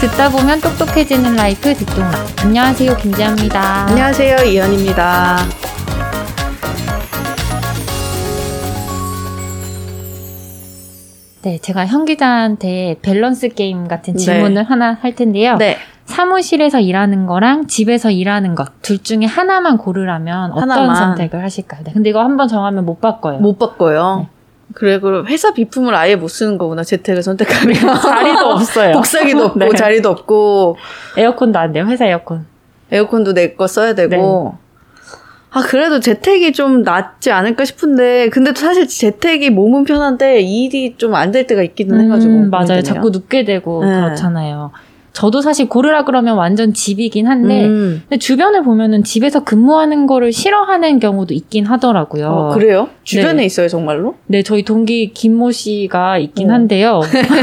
듣다 보면 똑똑해지는 life 듣똑라. 안녕하세요, 김지아입니다. 안녕하세요, 이현입니다. 네, 제가 현 기자한테 밸런스 게임 같은 질문을 네. 하나 할 텐데요. 네. 사무실에서 일하는 거랑 집에서 일하는 것 둘 중에 하나만 고르라면 어떤 하나만. 선택을 하실까요? 네, 근데 이거 한번 정하면 못 바꿔요. 못 바꿔요. 그래, 그럼 회사 비품을 아예 못 쓰는 거구나, 재택을 선택하면. 자리도 없어요. 복사기도 없고, 네. 자리도 없고, 에어컨도 안 돼요. 회사 에어컨. 에어컨도 내 거 써야 되고. 네. 아, 그래도 재택이 좀 낫지 않을까 싶은데, 근데 또 사실 재택이 몸은 편한데, 일이 좀 안 될 때가 있기는 해가지고. 음, 맞아요. 고민되네요. 자꾸 눕게 되고 네. 그렇잖아요. 저도 사실 고르라 그러면 완전 집이긴 한데 음. 근데 주변을 보면은 집에서 근무하는 거를 싫어하는 경우도 있긴 하더라고요. 어, 그래요? 주변에 네. 있어요, 정말로? 네, 저희 동기 김모 씨가 있긴 어. 한데요.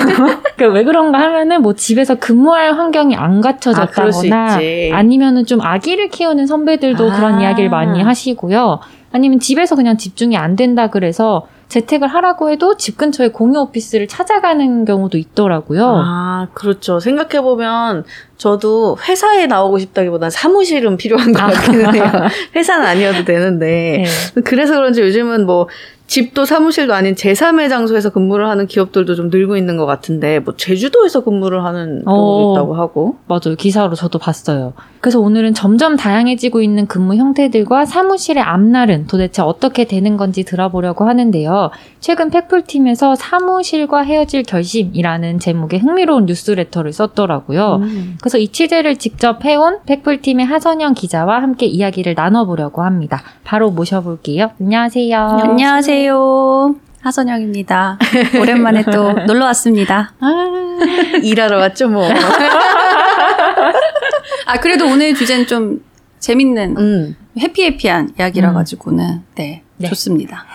그왜 그런가 하면은 뭐 집에서 근무할 환경이 안 아, 갖춰졌다거나 있지. 아니면은 좀 아기를 키우는 선배들도 아. 그런 이야기를 많이 하시고요. 아니면 집에서 그냥 집중이 안 된다 그래서 재택을 하라고 해도 집 근처에 공유 오피스를 찾아가는 경우도 있더라고요. 아, 그렇죠. 생각해보면, 저도 회사에 나오고 싶다기보단 사무실은 필요한 것 아. 같기는 해요. 회사는 아니어도 되는데. 네. 그래서 그런지 요즘은 뭐, 집도 사무실도 아닌 제3의 장소에서 근무를 하는 기업들도 좀 늘고 있는 것 같은데, 뭐, 제주도에서 근무를 하는 경우도 어. 있다고 하고. 맞아요. 기사로 저도 봤어요. 그래서 오늘은 점점 다양해지고 있는 근무 형태들과 사무실의 앞날은 도대체 어떻게 되는 건지 들어보려고 하는데요. 최근 팩풀팀에서 사무실과 헤어질 결심이라는 제목의 흥미로운 뉴스레터를 썼더라고요. 음. 그래서 이 취재를 직접 해온 팩풀팀의 하선영 기자와 함께 이야기를 나눠보려고 합니다. 바로 모셔볼게요. 안녕하세요. 안녕하세요. 하선영입니다. 오랜만에 또 놀러 왔습니다. 일하러 왔죠, 뭐. 아, 그래도 오늘 주제는 좀 재밌는 음. 해피해피한 이야기라 음. 가지고는 네, 네. 좋습니다.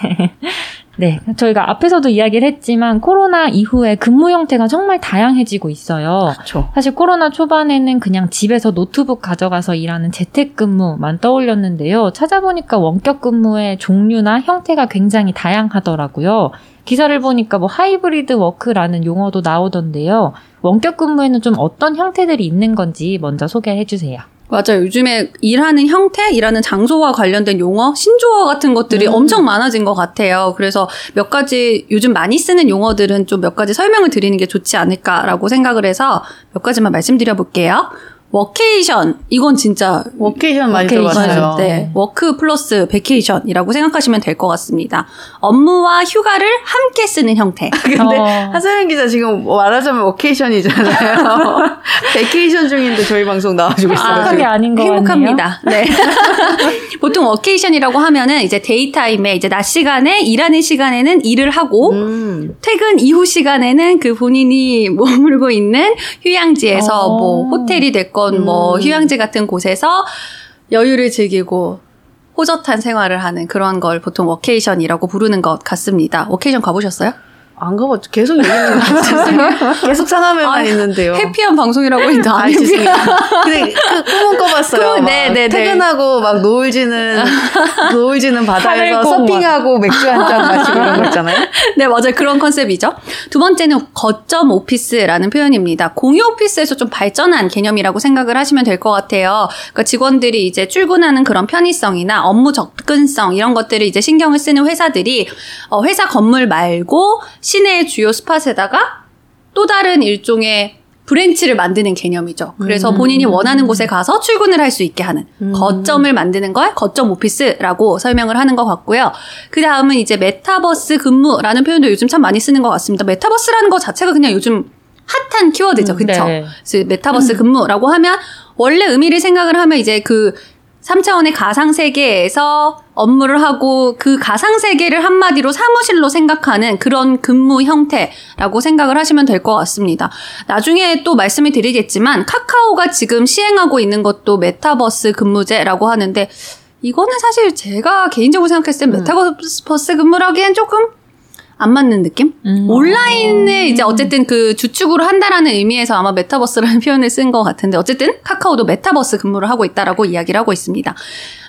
네, 저희가 앞에서도 이야기를 했지만 코로나 이후에 근무 형태가 정말 다양해지고 있어요. 그렇죠. 사실 코로나 초반에는 그냥 집에서 노트북 가져가서 일하는 재택근무만 떠올렸는데요. 찾아보니까 원격 근무의 종류나 형태가 굉장히 다양하더라고요. 기사를 보니까 뭐 hybrid work라는 용어도 나오던데요. 원격 근무에는 좀 어떤 형태들이 있는 건지 먼저 소개해 주세요. 맞아요. 요즘에 일하는 형태, 일하는 장소와 관련된 용어, 신조어 같은 것들이 음. 엄청 많아진 것 같아요. 그래서 몇 가지 요즘 많이 쓰는 용어들은 좀 몇 가지 설명을 드리는 게 좋지 않을까라고 생각을 해서 몇 가지만 말씀드려 볼게요. 워케이션. 이건 진짜 워케이션 많이. 들어봤어요. 네. work plus vacation이라고 생각하시면 될 것 같습니다. 업무와 휴가를 함께 쓰는 형태. 근데 어. 하선영 기자 지금 말하자면 workation이잖아요. vacation 중인데 저희 방송 나와주고 있어요. 행복하게 지금. 아닌 거 같네요. 행복합니다. 네. 보통 workation이라고 하면은 이제 daytime에 이제 낮 시간에 일하는 시간에는 일을 하고 음. 퇴근 이후 시간에는 그 본인이 머물고 있는 휴양지에서 어. 뭐 호텔이 됐건 뭐 음. 휴양지 같은 곳에서 여유를 즐기고 호젓한 생활을 하는 그런 걸 보통 workation이라고 부르는 것 같습니다. 워케이션 가보셨어요? 안 가봤죠. 계속 얘기하는 것 같아요. 계속 상암에만 아, 있는데요. happy한 방송이라고 했는데 아, 아닙니다. 죄송해요. 근데 그 꿈은 꿔봤어요. 막 네, 네, 네. 퇴근하고 막 노을 지는, 노을 지는 바다에서 서핑하고 맥주 한 잔 마시고 이런 거 있잖아요. 네, 맞아요. 그런 컨셉이죠. 두 번째는 거점 office라는 표현입니다. 공유 office에서 좀 발전한 개념이라고 생각을 하시면 될 것 같아요. 그러니까 직원들이 이제 출근하는 그런 편의성이나 업무 접근성 이런 것들을 이제 신경을 쓰는 회사들이 어, 회사 건물 말고 시내의 주요 spot에다가 또 다른 일종의 branch를 만드는 개념이죠. 그래서 음. 본인이 원하는 곳에 가서 출근을 할 수 있게 하는 음. 거점을 만드는 걸 거점 office라고 설명을 하는 것 같고요. 그 다음은 이제 메타버스 근무라는 표현도 요즘 참 많이 쓰는 것 같습니다. 메타버스라는 것 자체가 그냥 요즘 핫한 키워드죠. 음, 그쵸? 네. 그래서 메타버스 근무라고 하면 원래 의미를 생각을 하면 이제 그 3차원의 가상세계에서 업무를 하고 그 가상세계를 한마디로 사무실로 생각하는 그런 근무 형태라고 생각을 하시면 될 것 같습니다. 나중에 또 말씀을 드리겠지만 카카오가 지금 시행하고 있는 것도 메타버스 근무제라고 하는데 이거는 사실 제가 개인적으로 생각했을 때 메타버스 근무를 하기엔 조금 안 맞는 느낌? 음. 온라인을 이제 어쨌든 그 주축으로 한다라는 의미에서 아마 메타버스라는 표현을 쓴 것 같은데 어쨌든 카카오도 메타버스 근무를 하고 있다라고 이야기를 하고 있습니다.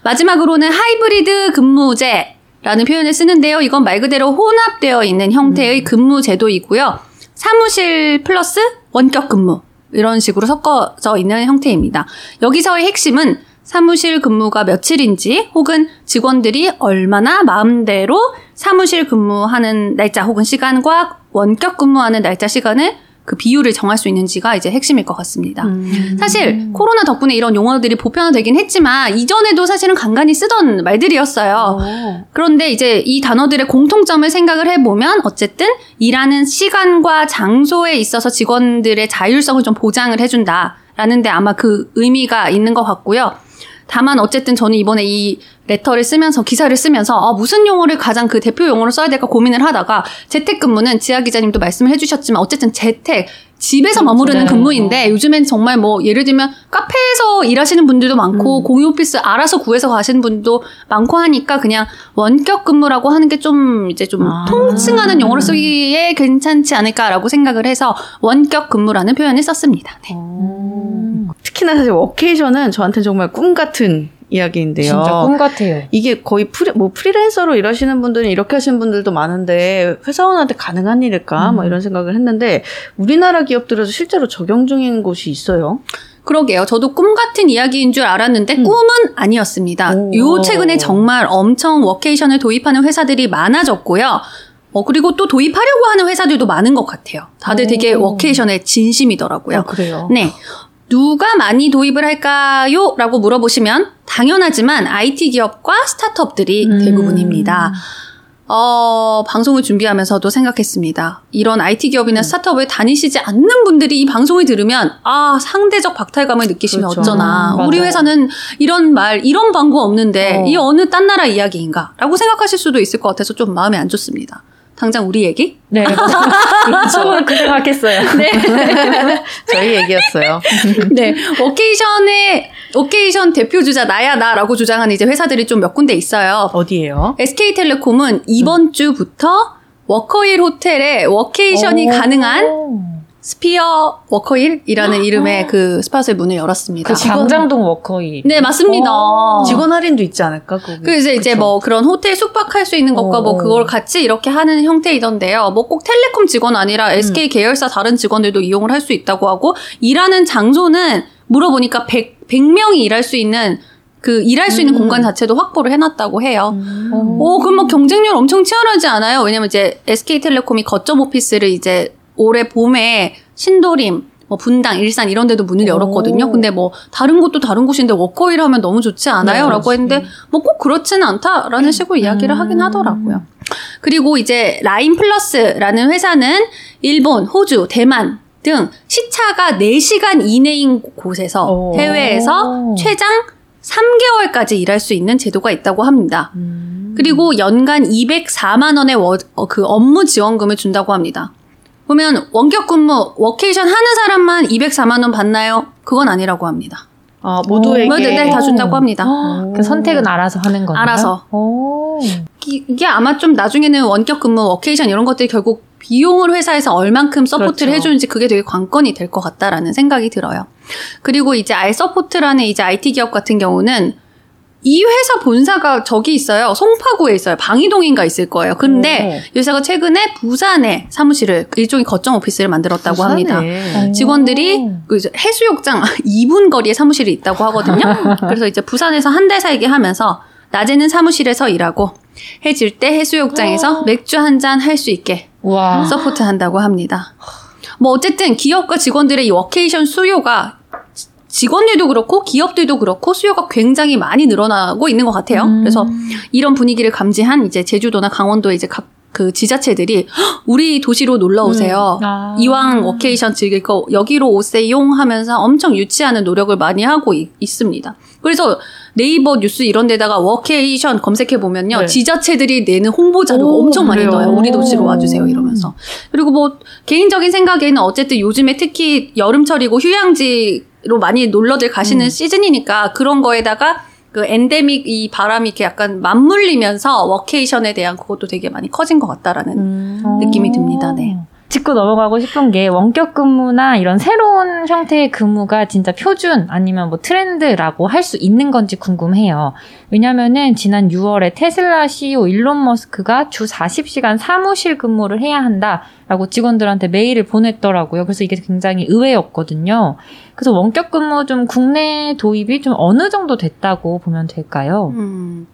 마지막으로는 하이브리드 근무제. 라는 표현을 쓰는데요. 이건 말 그대로 혼합되어 있는 형태의 근무 제도이고요. 사무실 플러스 원격 근무 이런 식으로 섞어져 있는 형태입니다. 여기서의 핵심은 사무실 근무가 며칠인지 혹은 직원들이 얼마나 마음대로 사무실 근무하는 날짜 혹은 시간과 원격 근무하는 날짜 시간을 그 비율을 정할 수 있는지가 이제 핵심일 것 같습니다. 음. 사실 코로나 덕분에 이런 용어들이 보편화되긴 했지만 이전에도 사실은 간간히 쓰던 말들이었어요. 어. 그런데 이제 이 단어들의 공통점을 생각을 해보면 어쨌든 일하는 시간과 장소에 있어서 직원들의 자율성을 좀 보장을 해준다라는 데 아마 그 의미가 있는 것 같고요. 다만 어쨌든 저는 이번에 이 레터를 쓰면서 기사를 쓰면서 아, 무슨 용어를 가장 그 대표 용어로 써야 될까 고민을 하다가 재택근무는 지아 기자님도 말씀을 해주셨지만 어쨌든 재택 집에서 머무르는 네. 근무인데 요즘엔 정말 뭐 예를 들면 카페에서 일하시는 분들도 많고 음. 공유 오피스 알아서 구해서 가시는 분도 많고 하니까 그냥 원격 근무라고 하는 게 좀 이제 좀 아. 통칭하는 용어로 쓰기에 괜찮지 않을까라고 생각을 해서 원격 근무라는 표현을 썼습니다. 네. 음. 특히나 사실 워케이션은 저한테 정말 꿈 같은 이야기인데요. 진짜 꿈 같아요. 이게 거의 프리, 뭐 프리랜서로 일하시는 분들은 이렇게 하시는 분들도 많은데 회사원한테 가능한 일일까? 음. 뭐 이런 생각을 했는데 우리나라 기업들에서 실제로 적용 중인 곳이 있어요. 그러게요. 저도 꿈 같은 이야기인 줄 알았는데 음. 꿈은 아니었습니다. 오. 요 최근에 정말 엄청 워케이션을 도입하는 회사들이 많아졌고요. 어, 그리고 또 도입하려고 하는 회사들도 많은 것 같아요. 다들 되게 오. 워케이션에 진심이더라고요. 어, 그래요. 네. 누가 많이 도입을 할까요? 라고 물어보시면 당연하지만 IT 기업과 스타트업들이 음. 대부분입니다. 어, 방송을 준비하면서도 생각했습니다. 이런 IT 음. 기업이나 스타트업에 다니시지 않는 분들이 이 방송을 들으면 아, 상대적 박탈감을 느끼시면 그렇죠. 어쩌나. 음, 우리. 회사는 이런 말, 이런 광고 없는데 어. 이 어느 딴 나라 이야기인가? 라고 생각하실 수도 있을 것 같아서 좀 마음이 안 좋습니다. 당장 우리 얘기? 네. 처음으로 그 생각했어요. 네. 저희 얘기였어요. 네. 워케이션의, 워케이션 대표 주자 나야 나라고 주장하는 이제 회사들이 좀 몇 군데 있어요. 어디예요? SK텔레콤은 이번 주부터 워커힐 호텔에 워케이션이 오. 가능한 스피어 워커힐이라는 이름의 그 spot을 문을 열었습니다. 그 광장동 워커힐. 네, 맞습니다. 오. 직원 할인도 있지 않을까? 거기. 그래서 이제 그쵸? 뭐 그런 호텔 숙박할 수 있는 것과 뭐 어. 그걸 같이 이렇게 하는 형태이던데요. 뭐 꼭 텔레콤 직원 아니라 SK 계열사 다른 직원들도 이용을 할 수 있다고 하고 일하는 장소는 물어보니까 100, 100명이 일할 수 있는 그 일할 수 있는 음. 공간 자체도 확보를 해놨다고 해요. 음. 오, 그럼 뭐 경쟁률 엄청 치열하지 않아요? 왜냐면 이제 SK텔레콤이 거점 오피스를 이제 올해 봄에 신도림, 뭐 분당, 일산 이런 데도 문을 오. 열었거든요. 근데 뭐 다른 곳도 다른 곳인데 워커힐 하면 너무 좋지 않아요? 네, 라고 했는데 뭐 꼭 그렇지는 않다라는 식으로 이야기를 하긴 하더라고요. 그리고 이제 라인 플러스라는 회사는 일본, 호주, 대만 등 시차가 4시간 이내인 곳에서 오. 해외에서 최장 3개월까지 일할 수 있는 제도가 있다고 합니다. 음. 그리고 연간 204만 원의 워- 어, 그 업무 지원금을 준다고 합니다. 보면 원격 근무, 워케이션 하는 사람만 204만 원 받나요? 그건 아니라고 합니다. 아, 모두에게. 뭐, 네, 네, 다 준다고 합니다. 그 선택은 알아서 하는 건가요? 알아서. 오. 이- 이게 아마 좀 나중에는 원격 근무, 워케이션 이런 것들이 결국 비용을 회사에서 얼만큼 support를 그렇죠. 해주는지 그게 되게 관건이 될 것 같다라는 생각이 들어요. 그리고 이제 알서포트라는 이제 IT 기업 같은 경우는 이 회사 본사가 저기 있어요. 송파구에 있어요. 방이동인가 있을 거예요. 근데 이 회사가 최근에 부산에 사무실을 일종의 거점 오피스를 만들었다고 합니다. 부산에. 직원들이 그 해수욕장 2분 거리에 사무실이 있다고 하거든요. 그래서 이제 부산에서 한 달 살기 하면서 낮에는 사무실에서 일하고 해질 때 해수욕장에서 맥주 한 잔 할 수 있게 와. support 한다고 합니다. 뭐 어쨌든 기업과 직원들의 이 워케이션 수요가 지- 직원들도 그렇고 기업들도 그렇고 수요가 굉장히 많이 늘어나고 있는 것 같아요. 음. 그래서 이런 분위기를 감지한 이제 제주도나 강원도 이제 각 그 지자체들이 "헉, 우리 도시로 놀러 오세요. 아. 이왕 워케이션 즐길 거 여기로 오세요 하면서 엄청 유치하는 노력을 많이 하고 있, 습니다 그래서 네이버 뉴스 이런 데다가 워케이션 검색해 보면요. 네. 지자체들이 내는 홍보 자료가 오, 엄청 많이 그래요? 나와요. 우리 도시로 와 주세요 이러면서. 그리고 뭐 개인적인 생각에는 어쨌든 요즘에 특히 여름철이고 휴양지 로 많이 놀러들 가시는 음. 시즌이니까 그런 거에다가 그 엔데믹 이 바람이 이렇게 약간 맞물리면서 워케이션에 대한 그것도 되게 많이 커진 것 같다라는 음. 느낌이 듭니다. 네. 짚고 넘어가고 싶은 게 원격 근무나 이런 새로운 형태의 근무가 진짜 표준 아니면 뭐 트렌드라고 할 수 있는 건지 궁금해요. 왜냐면은 지난 6월에 테슬라 CEO 일론 머스크가 주 40시간 사무실 근무를 해야 한다라고 직원들한테 메일을 보냈더라고요. 그래서 이게 굉장히 의외였거든요. 그래서 원격 근무 좀 국내 도입이 좀 어느 정도 됐다고 보면 될까요? 음.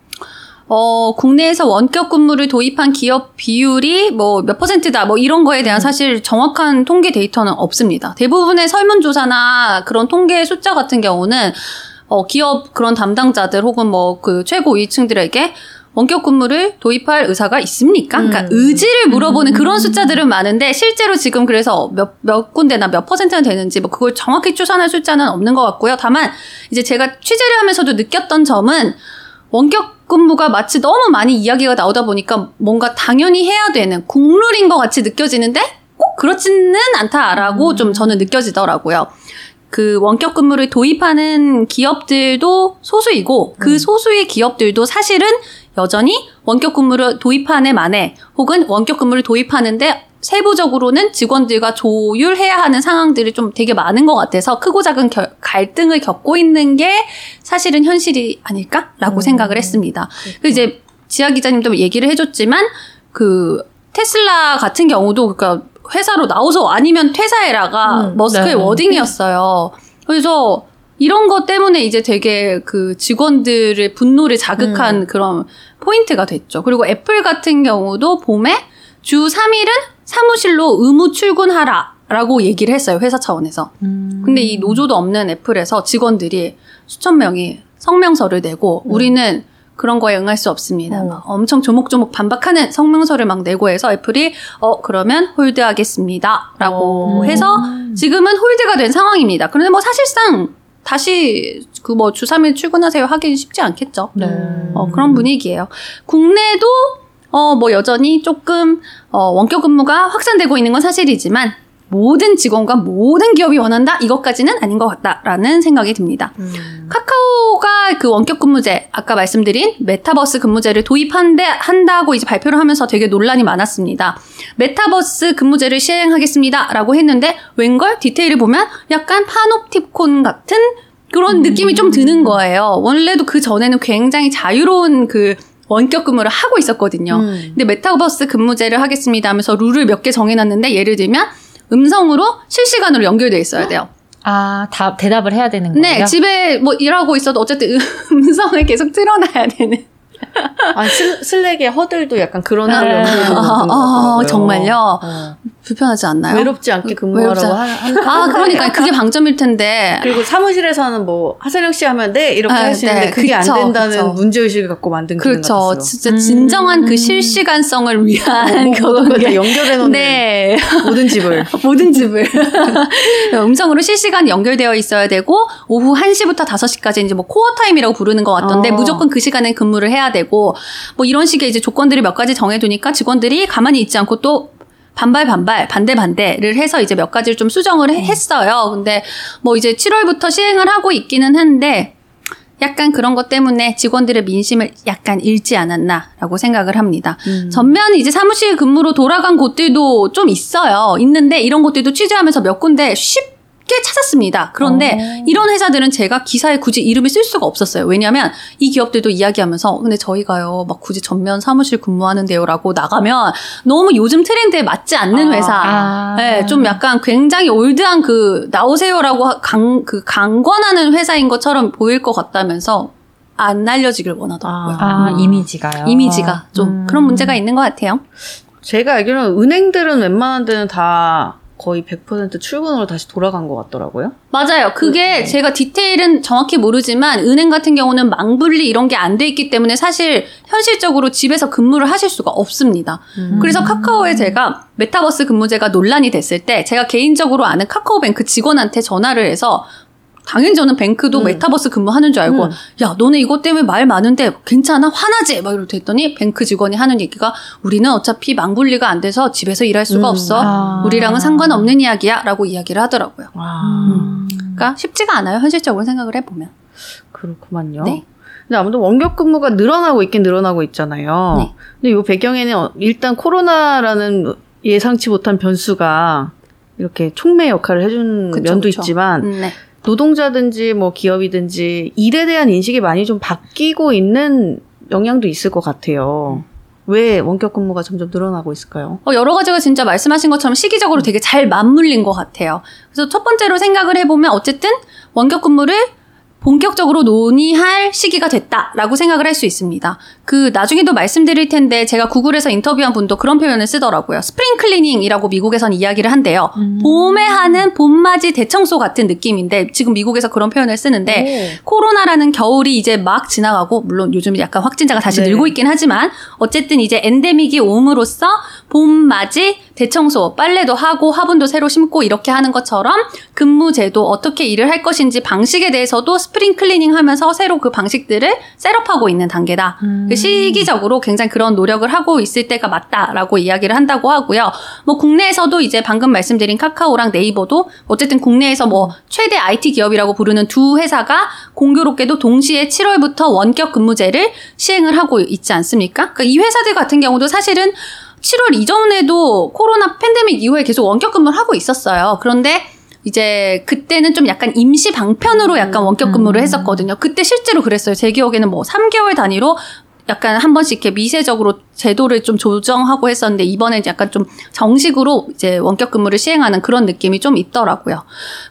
어, 국내에서 원격 근무를 도입한 기업 비율이 뭐 몇 퍼센트다 뭐 이런 거에 대한 사실 정확한 통계 데이터는 없습니다. 대부분의 설문조사나 그런 통계 숫자 같은 경우는 어, 기업 그런 담당자들 혹은 뭐 그 최고 위층들에게 원격 근무를 도입할 의사가 있습니까? 그러니까 음. 의지를 물어보는 그런 숫자들은 많은데 실제로 지금 그래서 몇, 몇 군데나 몇 퍼센트나 되는지 뭐 그걸 정확히 추산할 숫자는 없는 것 같고요. 다만 이제 제가 취재를 하면서도 느꼈던 점은 원격 근무가 마치 너무 많이 이야기가 나오다 보니까 뭔가 당연히 해야 되는 국룰인 것 같이 느껴지는데 꼭 그렇지는 않다라고 좀 저는 느껴지더라고요. 그 원격 근무를 도입하는 기업들도 소수이고 그 소수의 기업들도 사실은 여전히 원격 근무를 도입하는 만에 혹은 원격 근무를 도입하는데 세부적으로는 직원들과 조율해야 하는 상황들이 좀 되게 많은 것 같아서 크고 작은 결- 갈등을 겪고 있는 게 사실은 현실이 아닐까라고 생각을 했습니다. 그 이제 지아 기자님도 얘기를 해줬지만 그 테슬라 같은 경우도 그러니까 회사로 나오서 아니면 퇴사해라가 음, 머스크의 네. wording이었어요. 그래서 이런 것 때문에 이제 되게 그 직원들의 분노를 자극한 그런 포인트가 됐죠. 그리고 애플 같은 경우도 봄에 주 3일은 사무실로 의무 출근하라. 라고 얘기를 했어요, 회사 차원에서. 음. 근데 이 노조도 없는 애플에서 직원들이 수천 명이 성명서를 내고 우리는 그런 거에 응할 수 없습니다. 어. 막 엄청 조목조목 반박하는 성명서를 막 내고 해서 애플이 어 그러면 홀드하겠습니다 라고 어. 해서 지금은 홀드가 된 상황입니다. 그런데 뭐 사실상 다시 그 뭐 주 3일 출근하세요 하기는 쉽지 않겠죠. 네. 어, 그런 분위기예요. 국내도 어, 뭐 여전히 조금 어, 원격 근무가 확산되고 있는 건 사실이지만 모든 직원과 모든 기업이 원한다 이것까지는 아닌 것 같다라는 생각이 듭니다. 음. 카카오가 그 원격 근무제 아까 말씀드린 메타버스 근무제를 도입한데 한다고 이제 발표를 하면서 되게 논란이 많았습니다. 메타버스 근무제를 시행하겠습니다 라고 했는데 웬걸 디테일을 보면 약간 파놉티콘 같은 그런 느낌이 좀 드는 거예요. 원래도 그 전에는 굉장히 자유로운 그 원격 근무를 하고 있었거든요. 음. 근데 메타버스 근무제를 하겠습니다 하면서 룰을 몇 개 정해놨는데 예를 들면 음성으로 실시간으로 연결돼 있어야 돼요. 아, 다 대답을 해야 되는 거예요? 네, 집에 뭐 일하고 있어도 어쨌든 음성을 계속 틀어놔야 되는. 아니, 슬, Slack의 Huddle도 약간 그런 네. 하려고 아, 것 아, 같더라고요. 정말요? 어. 불편하지 않나요? 외롭지 않게 근무하라고 외롭지 하, 한, 아, 그러니까 그게 방점일 텐데. 그리고 사무실에서는 뭐 하세령 씨 하면 네 이렇게 아, 할수 있는데 네, 그게 그쵸, 안 된다는 그쵸. 문제 의식을 갖고 만든 기능 그렇죠. 같았어요. 진짜 진정한 그 실시간성을 위한 뭐, 모든 걸다 그거에- 연결해 놓는 네. 모든 집을 모든 집을 음성으로 실시간 연결되어 있어야 되고 오후 1시부터 5시까지 이제 뭐 core time이라고 부르는 것 같던데 어. 무조건 그 시간에 근무를 해야 되고 뭐 이런 식의 이제 조건들을 몇 가지 정해 두니까 직원들이 가만히 있지 않고 또 반발 반발 반대 반대를 해서 이제 몇 가지를 좀 수정을 해- 했어요. 근데 뭐 이제 7월부터 시행을 하고 있기는 한데 약간 그런 것 때문에 직원들의 민심을 약간 잃지 않았나라고 생각을 합니다. 음. 전면 이제 사무실 근무로 돌아간 곳들도 좀 있어요. 있는데 이런 곳들도 취재하면서 몇 군데 쉽 게 찾았습니다. 그런데 어. 이런 회사들은 제가 기사에 굳이 이름을 쓸 수가 없었어요. 왜냐하면 이 기업들도 이야기하면서 근데 저희가요 막 굳이 전면 사무실 근무하는데요라고 나가면 너무 요즘 트렌드에 맞지 않는 아. 회사. 아. 네, 좀 약간 굉장히 올드한 그 나오세요라고 강, 그 강권하는 회사인 것처럼 보일 것 같다면서 안 알려지길 원하더라고요. 아, 이미지가요. 이미지가 좀 음. 그런 문제가 있는 것 같아요. 제가 알기로는 은행들은 웬만한 데는 다 거의 100% 출근으로 다시 돌아간 것 같더라고요. 맞아요. 그게 네. 제가 디테일은 정확히 모르지만 은행 같은 경우는 망분리 이런 게 안 돼 있기 때문에 사실 현실적으로 집에서 근무를 하실 수가 없습니다. 음. 그래서 카카오에 제가 메타버스 근무제가 논란이 됐을 때 제가 개인적으로 아는 카카오뱅크 직원한테 전화를 해서 당연히 저는 뱅크도 음. 메타버스 근무하는 줄 알고 음. 야 너네 이것 때문에 말 많은데 괜찮아 화나지 막 이러고 했더니 뱅크 직원이 하는 얘기가 우리는 어차피 망분리가 안 돼서 집에서 일할 수가 음. 없어 아. 우리랑은 상관없는 이야기야라고 이야기를 하더라고요. 음. 그러니까 쉽지가 않아요 현실적으로 생각을 해보면. 그렇구만요. 네. 근데 아무튼 원격 근무가 늘어나고 있긴 늘어나고 있잖아요. 네. 근데 이 배경에는 어- 일단 코로나라는 예상치 못한 변수가 이렇게 촉매 역할을 해주는 그쵸, 면도 그쵸. 있지만 음, 네. 노동자든지 뭐 기업이든지 일에 대한 인식이 많이 좀 바뀌고 있는 영향도 있을 것 같아요. 왜 원격 근무가 점점 늘어나고 있을까요? 어, 여러 가지가 진짜 말씀하신 것처럼 시기적으로 되게 잘 맞물린 것 같아요. 그래서 첫 번째로 생각을 해보면 어쨌든 원격 근무를 본격적으로 논의할 시기가 됐다라고 생각을 할 수 있습니다. 그 나중에도 말씀드릴 텐데 제가 구글에서 인터뷰한 분도 그런 표현을 쓰더라고요. spring cleaning이라고 미국에선 이야기를 한대요. 음. 봄에 하는 봄맞이 대청소 같은 느낌인데 지금 미국에서 그런 표현을 쓰는데 코로나라는 겨울이 이제 막 지나가고 물론 요즘 약간 확진자가 다시 네. 늘고 있긴 하지만 어쨌든 이제 엔데믹이 옴으로써 봄맞이 대청소 빨래도 하고 화분도 새로 심고 이렇게 하는 것처럼 근무 제도 어떻게 일을 할 것인지 방식에 대해서도 spring cleaning 하면서 새로 그 방식들을 setup하고 있는 단계다. 음. 그 시기적으로 굉장히 그런 노력을 하고 있을 때가 맞다라고 이야기를 한다고 하고요. 뭐 국내에서도 이제 방금 말씀드린 카카오랑 네이버도 어쨌든 국내에서 뭐 최대 IT 기업이라고 부르는 두 회사가 공교롭게도 동시에 7월부터 원격 근무제를 시행을 하고 있지 않습니까? 그러니까 이 회사들 같은 경우도 사실은 7월 이전에도 코로나 팬데믹 이후에 계속 원격 근무를 하고 있었어요. 그런데 이제 그때는 좀 약간 임시 방편으로 약간 원격 근무를 음. 했었거든요. 그때 실제로 그랬어요. 제 기억에는 뭐 3개월 단위로 약간 한 번씩 이렇게 미세적으로 제도를 좀 조정하고 했었는데 이번엔 약간 좀 정식으로 이제 원격 근무를 시행하는 그런 느낌이 좀 있더라고요.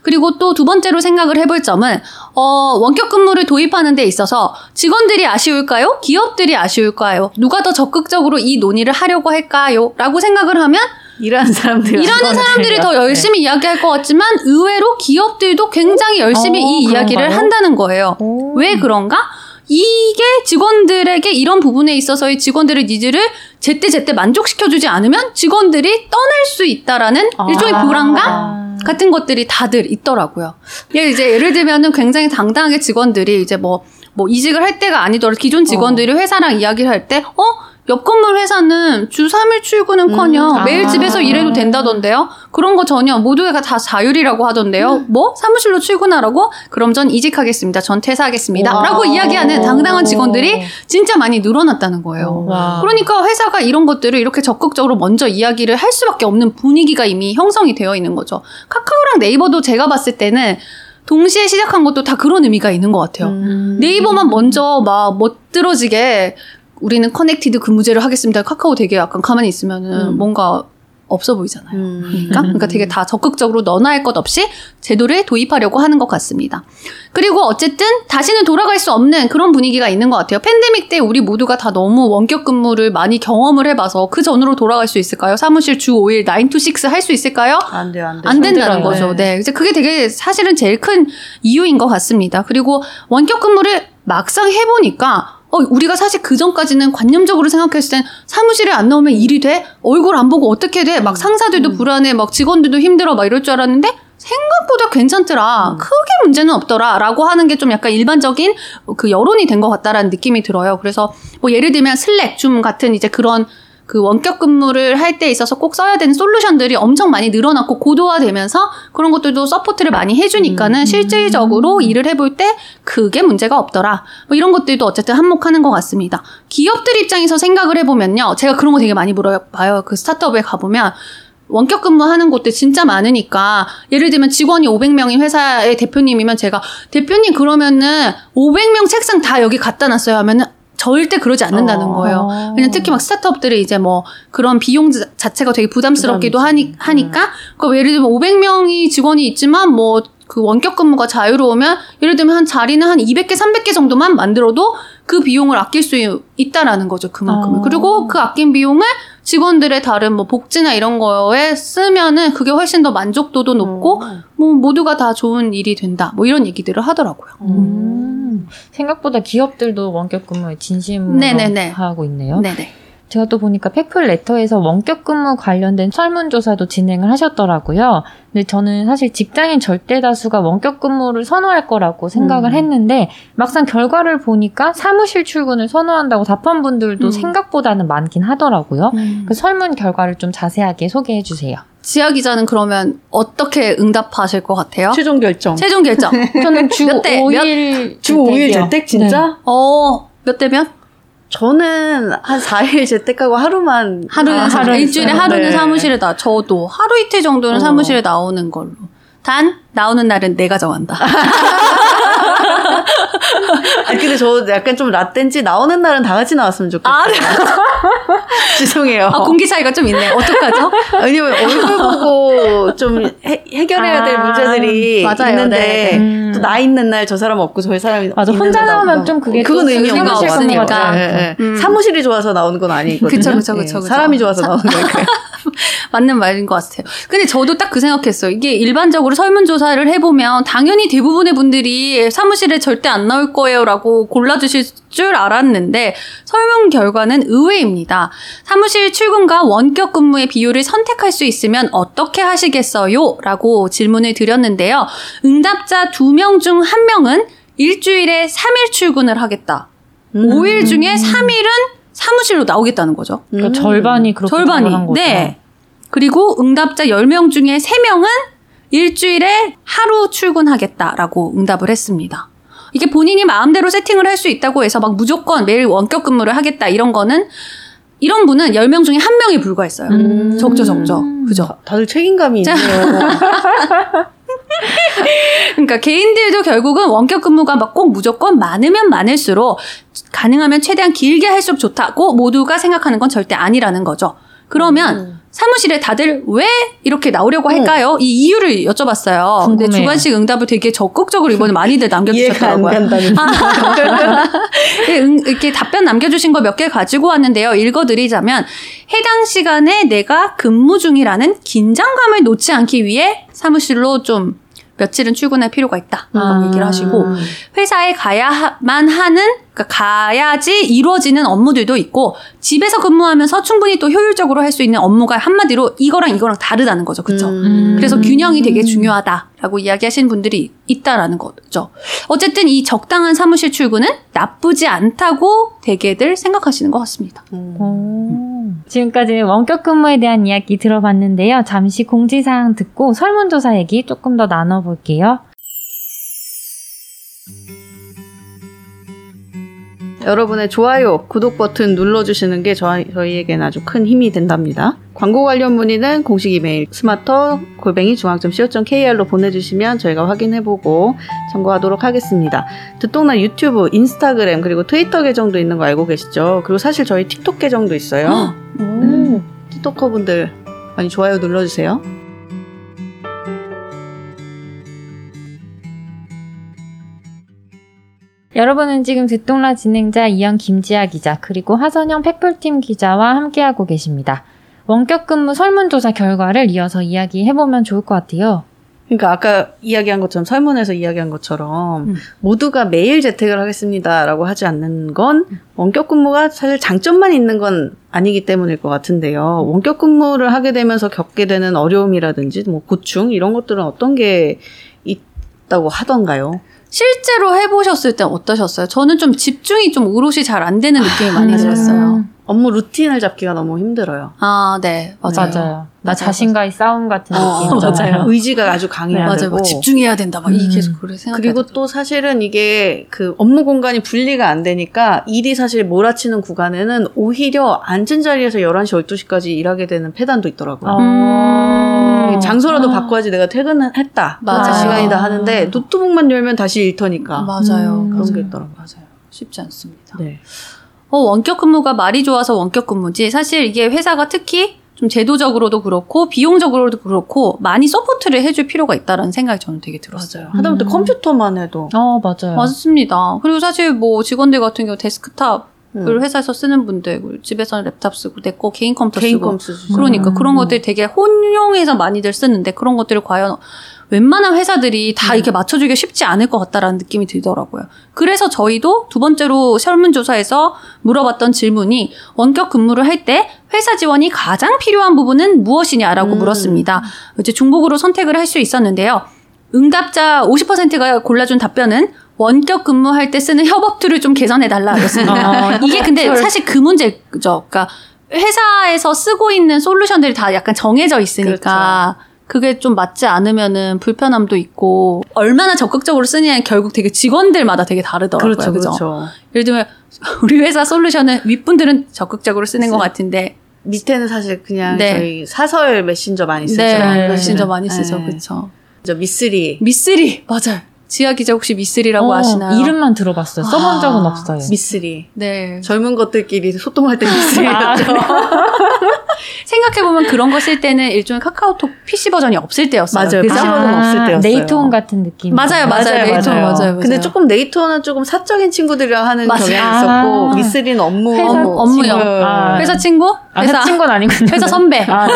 그리고 또 두 번째로 생각을 해볼 점은 어 원격 근무를 도입하는 데 있어서 직원들이 아쉬울까요? 기업들이 아쉬울까요? 누가 더 적극적으로 이 논의를 하려고 할까요? 라고 생각을 하면 일하는 사람들 일하는 사람들이 더 열심히 이야기할 것 같지만 의외로 기업들도 굉장히 열심히 어, 이 이야기를 그런가요? 한다는 거예요. 오. 왜 그런가? 이게 직원들에게 이런 부분에 있어서의 직원들의 니즈를 제때 제때 만족시켜주지 않으면 직원들이 떠날 수 있다라는 일종의 아. 불안감 같은 것들이 다들 있더라고요. 예, 이제 예를 들면은 굉장히 당당하게 직원들이 이제 뭐, 뭐 이직을 할 때가 아니더라도 기존 직원들이 회사랑 이야기를 할 때, 어? 옆 건물 회사는 주 3일 출근은 커녕 음, 매일 아. 집에서 일해도 된다던데요? 그런 거 전혀 모두가 다 자율이라고 하던데요? 뭐? 사무실로 출근하라고? 그럼 전 이직하겠습니다. 전 퇴사하겠습니다. 와. 라고 이야기하는 당당한 직원들이 진짜 많이 늘어났다는 거예요. 와. 그러니까 회사가 이런 것들을 이렇게 적극적으로 먼저 이야기를 할 수밖에 없는 분위기가 이미 형성이 되어 있는 거죠. 카카오랑 네이버도 제가 봤을 때는 동시에 시작한 것도 다 그런 의미가 있는 것 같아요. 음. 네이버만 먼저 막 멋들어지게 우리는 connected 근무제를 하겠습니다. 카카오 되게 약간 가만히 있으면은 음. 뭔가 없어 보이잖아요. 음. 그러니까, 그러니까 되게 다 적극적으로 너나 할 것 없이 제도를 도입하려고 하는 것 같습니다. 그리고 어쨌든 다시는 돌아갈 수 없는 그런 분위기가 있는 것 같아요. 팬데믹 때 우리 모두가 다 너무 원격 근무를 많이 경험을 해봐서 그 전으로 돌아갈 수 있을까요? 사무실 주 5일 9 to 6 할 수 있을까요? 안 돼요, 안 돼요. 안 된다는. 거죠. 네. 이제 그게 되게 사실은 제일 큰 이유인 것 같습니다. 그리고 원격 근무를 막상 해보니까 어, 우리가 사실 그 전까지는 관념적으로 생각했을 땐 사무실에 안 나오면 일이 돼? 얼굴 안 보고 어떻게 돼? 막 상사들도 불안해, 막 직원들도 힘들어, 막 이럴 줄 알았는데 생각보다 괜찮더라. 크게 문제는 없더라. 라고 하는 게 좀 약간 일반적인 그 여론이 된 것 같다라는 느낌이 들어요. 그래서 뭐 예를 들면 슬랙, 줌 같은 이제 그런 그 원격 근무를 할 때 있어서 꼭 써야 되는 솔루션들이 엄청 많이 늘어났고 고도화되면서 그런 것들도 support를 많이 해주니까는 실질적으로 일을 해볼 때 그게 문제가 없더라. 뭐 이런 것들도 어쨌든 한몫하는 것 같습니다. 기업들 입장에서 생각을 해보면요. 제가 그런 거 되게 많이 물어봐요. 그 스타트업에 가보면 원격 근무하는 곳들 진짜 많으니까 예를 들면 직원이 500명인 회사의 대표님이면 제가 대표님 그러면은 500명 책상 다 여기 갖다 놨어요 하면은 절대 그러지 않는다는 어. 거예요. 왜냐면 특히 막 스타트업들이 이제 뭐 그런 비용 자- 자체가 되게 부담스럽기도 하니, 하니까 그 예를 들면 500명이 직원이 있지만 뭐 그 원격 근무가 자유로우면 예를 들면 한 자리는 한 200개, 300개 정도만 만들어도 그 비용을 아낄 수 있다라는 거죠. 그만큼. 어. 그리고 그 아낀 비용을 직원들의 다른 뭐 복지나 이런 거에 쓰면은 그게 훨씬 더 만족도도 높고 뭐 모두가 다 좋은 일이 된다. 뭐 이런 얘기들을 하더라고요. 음, 생각보다 기업들도 원격 근무에 진심으로 네네네. 하고 있네요. 네네. 제가 또 보니까 팩플 레터에서 원격 근무 관련된 설문조사도 진행을 하셨더라고요. 근데 저는 사실 직장인 절대 다수가 원격 근무를 선호할 거라고 생각을 음. 했는데 막상 결과를 보니까 사무실 출근을 선호한다고 답한 분들도 음. 생각보다는 많긴 하더라고요. 그 설문 결과를 좀 자세하게 소개해 주세요. 지아 기자는 그러면 어떻게 응답하실 것 같아요? 최종 결정. 최종 결정. 저는 주몇 대? 5일 주 5일 재택 진짜? 어, 몇 대면? 저는 한 4일 재택하고 하루만 하루에 아, 사- 하루 일주일에 있어요? 하루는 네. 사무실에 나 저도 하루 이틀 정도는 어. 사무실에 나오는 걸로. 단 나오는 날은 내가 정한다. 아니 근데 저 약간 좀 라떼인지 나오는 날은 다 같이 나왔으면 좋겠어요. 아, 네. 죄송해요. 아, 공기 차이가 좀 있네. 어떡하죠? 왜냐면 얼굴 보고 좀 해, 해결해야 될 아, 문제들이 맞아요. 있는데 네, 네. 또나 있는 날 저 사람 없고 저희 사람이 맞아, 혼자 날 나오면. 좀 그게 그건 또 의미 없는 예. 음. 사무실이 좋아서 나오는 건 아니거든요. 그쵸, 그쵸, 그쵸, 예, 그쵸. 사람이 좋아서 나오는 거예요. 맞는 말인 것 같아요. 근데 저도 딱 그 생각했어요. 이게 일반적으로 설문조사를 해보면 당연히 대부분의 분들이 사무실에 절대 안 나올 거예요라고 골라주실 줄 알았는데 설문 결과는 의외입니다. 사무실 출근과 원격 근무의 비율을 선택할 수 있으면 어떻게 하시겠어요? 라고 질문을 드렸는데요. 응답자 두명중한 명은 일주일에 3일 출근을 하겠다. 음. 5일 중에 3일은 사무실로 나오겠다는 거죠. 그러니까 절반이 그렇게 절반이. 한 거죠. 네. 그리고 응답자 10명 중에 3명은 일주일에 하루 출근하겠다라고 응답을 했습니다. 이게 본인이 마음대로 세팅을 할 수 있다고 해서 막 무조건 매일 원격 근무를 하겠다 이런 거는 이런 분은 10명 중에 한 명이 불과했어요. 음. 적죠, 적죠. 그죠? 다 들 책임감이 자. 있네요. 그러니까 개인들도 결국은 원격 근무가 막 꼭 무조건 많으면 많을수록 가능하면 최대한 길게 할수록 좋다고 모두가 생각하는 건 절대 아니라는 거죠. 그러면 음. 사무실에 다들 왜 이렇게 나오려고 할까요? 이 이유를 여쭤봤어요. 근데 궁금해요. 주관식 응답을 되게 적극적으로 이번에 많이들 남겨주셨더라고요. 예, 응- 이렇게 답변 남겨주신 거 몇 개 가지고 왔는데요. 읽어드리자면 해당 시간에 내가 근무 중이라는 긴장감을 놓지 않기 위해 사무실로 좀 며칠은 출근할 필요가 있다라고 아. 얘기를 하시고 회사에 가야만 하는 그러니까 가야지 이루어지는 업무들도 있고 집에서 근무하면서 충분히 또 효율적으로 할 수 있는 업무가 한마디로 이거랑 이거랑 다르다는 거죠. 그렇죠? 음. 그래서 균형이 되게 중요하다라고 이야기하시는 분들이 있다라는 거죠. 어쨌든 이 적당한 사무실 출근은 나쁘지 않다고 대개들 생각하시는 것 같습니다. 음. 오. 지금까지 원격 근무에 대한 이야기 들어봤는데요. 잠시 공지사항 듣고 설문조사 얘기 조금 더 나눠볼게요. 여러분의 좋아요, 구독 버튼 눌러주시는 게 저희, 저희에게는 아주 큰 힘이 된답니다. 광고 관련 문의는 공식 이메일 스마터 골뱅이 중앙점 co.kr로 보내주시면 저희가 확인해보고 참고하도록 하겠습니다. 듣동나 유튜브, 인스타그램 그리고 트위터 계정도 있는 거 알고 계시죠? 그리고 사실 저희 틱톡 계정도 있어요. 네. 틱톡커 분들 많이 좋아요 눌러주세요. 여러분은 지금 듣동라 진행자 이현 김지아 기자 그리고 하선영 팩플팀 기자와 함께하고 계십니다. 원격 근무 설문조사 결과를 이어서 이야기해보면 좋을 것 같아요. 그러니까 아까 이야기한 것처럼 설문에서 이야기한 것처럼 음. 모두가 매일 재택을 하겠습니다라고 하지 않는 건 원격 근무가 사실 장점만 있는 건 아니기 때문일 것 같은데요. 원격 근무를 하게 되면서 겪게 되는 어려움이라든지 뭐 고충 이런 것들은 어떤 게 있다고 하던가요? 실제로 해보셨을 땐 어떠셨어요? 저는 좀 집중이 좀 오롯이 잘 안 되는 느낌이 많이 음. 들었어요. 업무 루틴을 잡기가 너무 힘들어요. 아, 네, 맞아요. 맞아요. 나 맞아요, 자신과의 싸움 같은 어, 느낌이잖아요. 맞아요. 의지가 아주 강해야 맞아요. 되고 뭐 집중해야 된다. 막이 음. 계속 그래 생각. 그리고 또 사실은 이게 그 업무 공간이 분리가 안 되니까 일이 사실 몰아치는 구간에는 오히려 앉은 자리에서 11시, 12시까지 일하게 되는 폐단도 있더라고요. 음. 장소라도 아. 바꿔야지 내가 퇴근을 했다. 맞아요. 맞아 시간이다 하는데 노트북만 열면 다시 일터니까. 맞아요. 음. 그런 게 있더라고요. 맞아요. 쉽지 않습니다. 네. 어, 원격 근무가 말이 좋아서 원격 근무지. 사실 이게 회사가 특히 좀 제도적으로도 그렇고 비용적으로도 그렇고 많이 support를 해줄 필요가 있다라는 생각이 저는 되게 들었어요. 맞아요. 하다못해 음. 컴퓨터만 해도 어, 맞아요. 맞습니다. 그리고 사실 뭐 직원들 같은 경우 데스크탑을 음. 회사에서 쓰는 분들, 집에서는 랩탑 쓰고 내 거 개인 컴퓨터 개인 쓰고. 그러니까 음. 그런 것들 되게 혼용해서 많이들 쓰는데 그런 것들을 과연 웬만한 회사들이 다 이렇게 맞춰주기가 쉽지 않을 것 같다라는 느낌이 들더라고요. 그래서 저희도 두 번째로 설문조사에서 물어봤던 질문이 원격 근무를 할 때 회사 지원이 가장 필요한 부분은 무엇이냐라고 음. 물었습니다. 이제 중복으로 선택을 할 수 있었는데요. 응답자 50%가 골라준 답변은 원격 근무할 때 쓰는 협업 tool을 좀 개선해 달라였습니다. 어, 이게 근데 사실 그 문제죠. 그러니까 회사에서 쓰고 있는 솔루션들이 다 약간 정해져 있으니까 그게 좀 맞지 않으면은 불편함도 있고 얼마나 적극적으로 쓰냐는 결국 되게 직원들마다 되게 다르더라고요. 그렇죠, 그죠? 그렇죠. 예를 들면 우리 회사 솔루션은 윗분들은 적극적으로 쓰는 것 쓰- 같은데 밑에는 사실 그냥 네. 저희 사설 메신저 많이 쓰죠. 네. 진짜 많이 쓰죠. 네. 그렇죠. 저 미쓰리. 미쓰리 맞아요. 지아 기자 혹시 미쓰리라고 어, 아시나요? 이름만 들어봤어요. 써본 적은 아, 없어요. 미쓰리. 네. 젊은 것들끼리 소통할 때 미쓰리였죠. 생각해보면 그런 거 쓸 때는 일종의 카카오톡 PC 버전이 없을 때였어요. 맞아요. 그죠? PC 버전 없을 때였어요. 아, 네이트온 같은 느낌. 맞아요, 맞아요. 네이트온 맞아요, 맞아요. 근데 조금 네이트는 조금 사적인 친구들이랑 하는 맞아요. 경향이 있었고 아. 미쓰리는 업무 회사 업무, 업무요. 친구. 아. 회사 친구? 아, 회사 친구는 아니군요. 회사 선배. 아,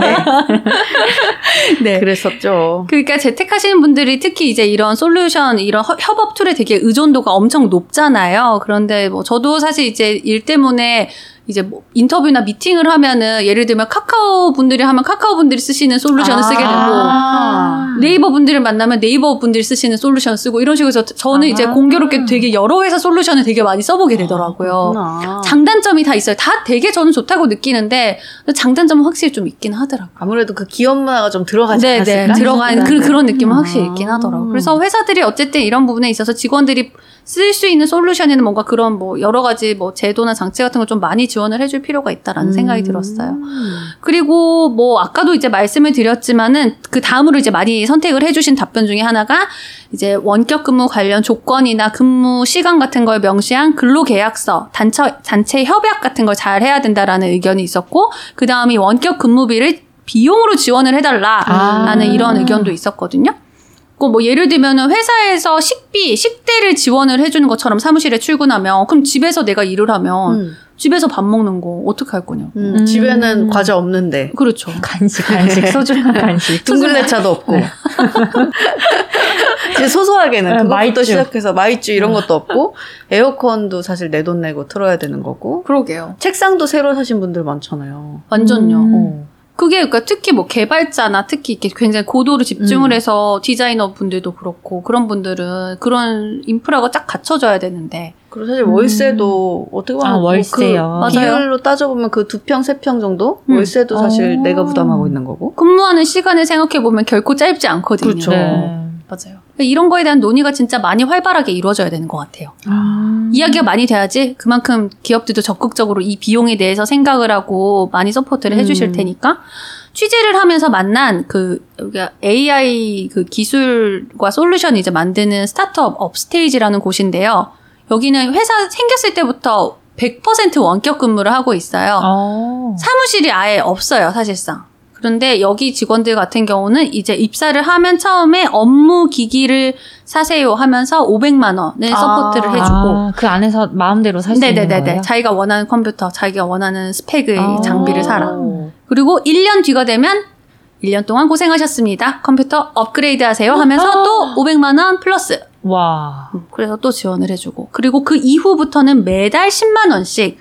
네. 네. 그랬었죠. 그러니까 재택하시는 분들이 특히 이제 이런 솔루션, 이런 허- 협업 tool에 되게 의존도가 엄청 높잖아요. 그런데 뭐 저도 사실 이제 일 때문에 이제 뭐 인터뷰나 미팅을 하면은 예를 들면 카카오 분들이 하면 카카오 분들이 쓰시는 솔루션을 쓰게 되고 아. 네이버 분들을 만나면 네이버 분들이 쓰시는 솔루션을 쓰고 이런 식으로 해서 저는 이제 아. 공교롭게 되게 여러 회사 솔루션을 되게 많이 써보게 되더라고요. 그렇구나. 장단점이 다 있어요. 다 되게 저는 좋다고 느끼는데 장단점은 확실히 좀 있긴 하더라고요. 아무래도 그 기업 문화가 좀 들어가지 네, 네. 않았을까? 들어간 그, 그런 느낌은 아. 확실히 있긴 하더라고요. 그래서 회사들이 어쨌든 이런 부분에 있어서 직원들이 쓸수 있는 솔루션에는 뭔가 그런 뭐 여러 가지 뭐 제도나 장치 같은 걸 좀 많이 지원을 해줄 필요가 있다라는 생각이 들었어요. 그리고 뭐 아까도 이제 말씀을 드렸지만은 그 다음으로 이제 많이 선택을 해주신 답변 중에 하나가 이제 원격 근무 관련 조건이나 근무 시간 같은 걸 명시한 근로계약서, 단체, 단체 협약 같은 걸 잘 해야 된다라는 의견이 있었고 그 다음이 원격 근무비를 비용으로 지원을 해달라라는 아. 이런 의견도 있었거든요. 그뭐 예를 들면은 회사에서 식비, 식대를 지원을 해주는 것처럼 사무실에 출근하면 그럼 집에서 내가 일을 하면 음. 집에서 밥 먹는 거 어떻게 할 거냐? 음, 음. 집에는 과자 없는데 그렇죠. 간식, 간식, 소중한 간식. 둥글레차도 없고 이제 소소하게는 네, 그것부터 마이쮸. 시작해서 마이쮸 이런 것도 없고 에어컨도 사실 내 돈 내고 틀어야 되는 거고 그러게요. 책상도 새로 사신 분들 많잖아요. 완전요. 음. 어. 그게 그러니까 특히 뭐 개발자나 특히 이렇게 굉장히 고도로 집중을 음. 해서 디자이너 분들도 그렇고 그런 분들은 그런 인프라가 쫙 갖춰져야 되는데 그리고 사실 월세도 어떻게 보면 아, 뭐 월세요. 그. 비율로 따져보면 그 두 평, 세 평 정도 음. 월세도 사실 어. 내가 부담하고 있는 거고. 근무하는 시간을 생각해 보면 결코 짧지 않거든요. 그렇죠. 네. 맞아요. 이런 거에 대한 논의가 진짜 많이 활발하게 이루어져야 되는 것 같아요. 음. 이야기가 많이 돼야지 그만큼 기업들도 적극적으로 이 비용에 대해서 생각을 하고 많이 support를 해주실 음. 테니까 취재를 하면서 만난 그 AI 그 기술과 솔루션 이제 만드는 스타트업 업스테이지라는 곳인데요. 여기는 회사 생겼을 때부터 100% 원격 근무를 하고 있어요. 어. 사무실이 아예 없어요, 사실상. 그런데 여기 직원들 같은 경우는 이제 입사를 하면 처음에 업무 기기를 사세요 하면서 500만 원을 아. support를 해주고 아, 그 안에서 마음대로 살 수 있는. 거예요? 자기가 원하는 컴퓨터, 자기가 원하는 스펙의 아. 장비를 사라. 오. 그리고 1년 뒤가 되면 1년 동안 고생하셨습니다. 컴퓨터 업그레이드 하세요 하면서 아. 또 500만 원 플러스. 와. 음, 그래서 또 지원을 해주고. 그리고 그 이후부터는 매달 10만 원씩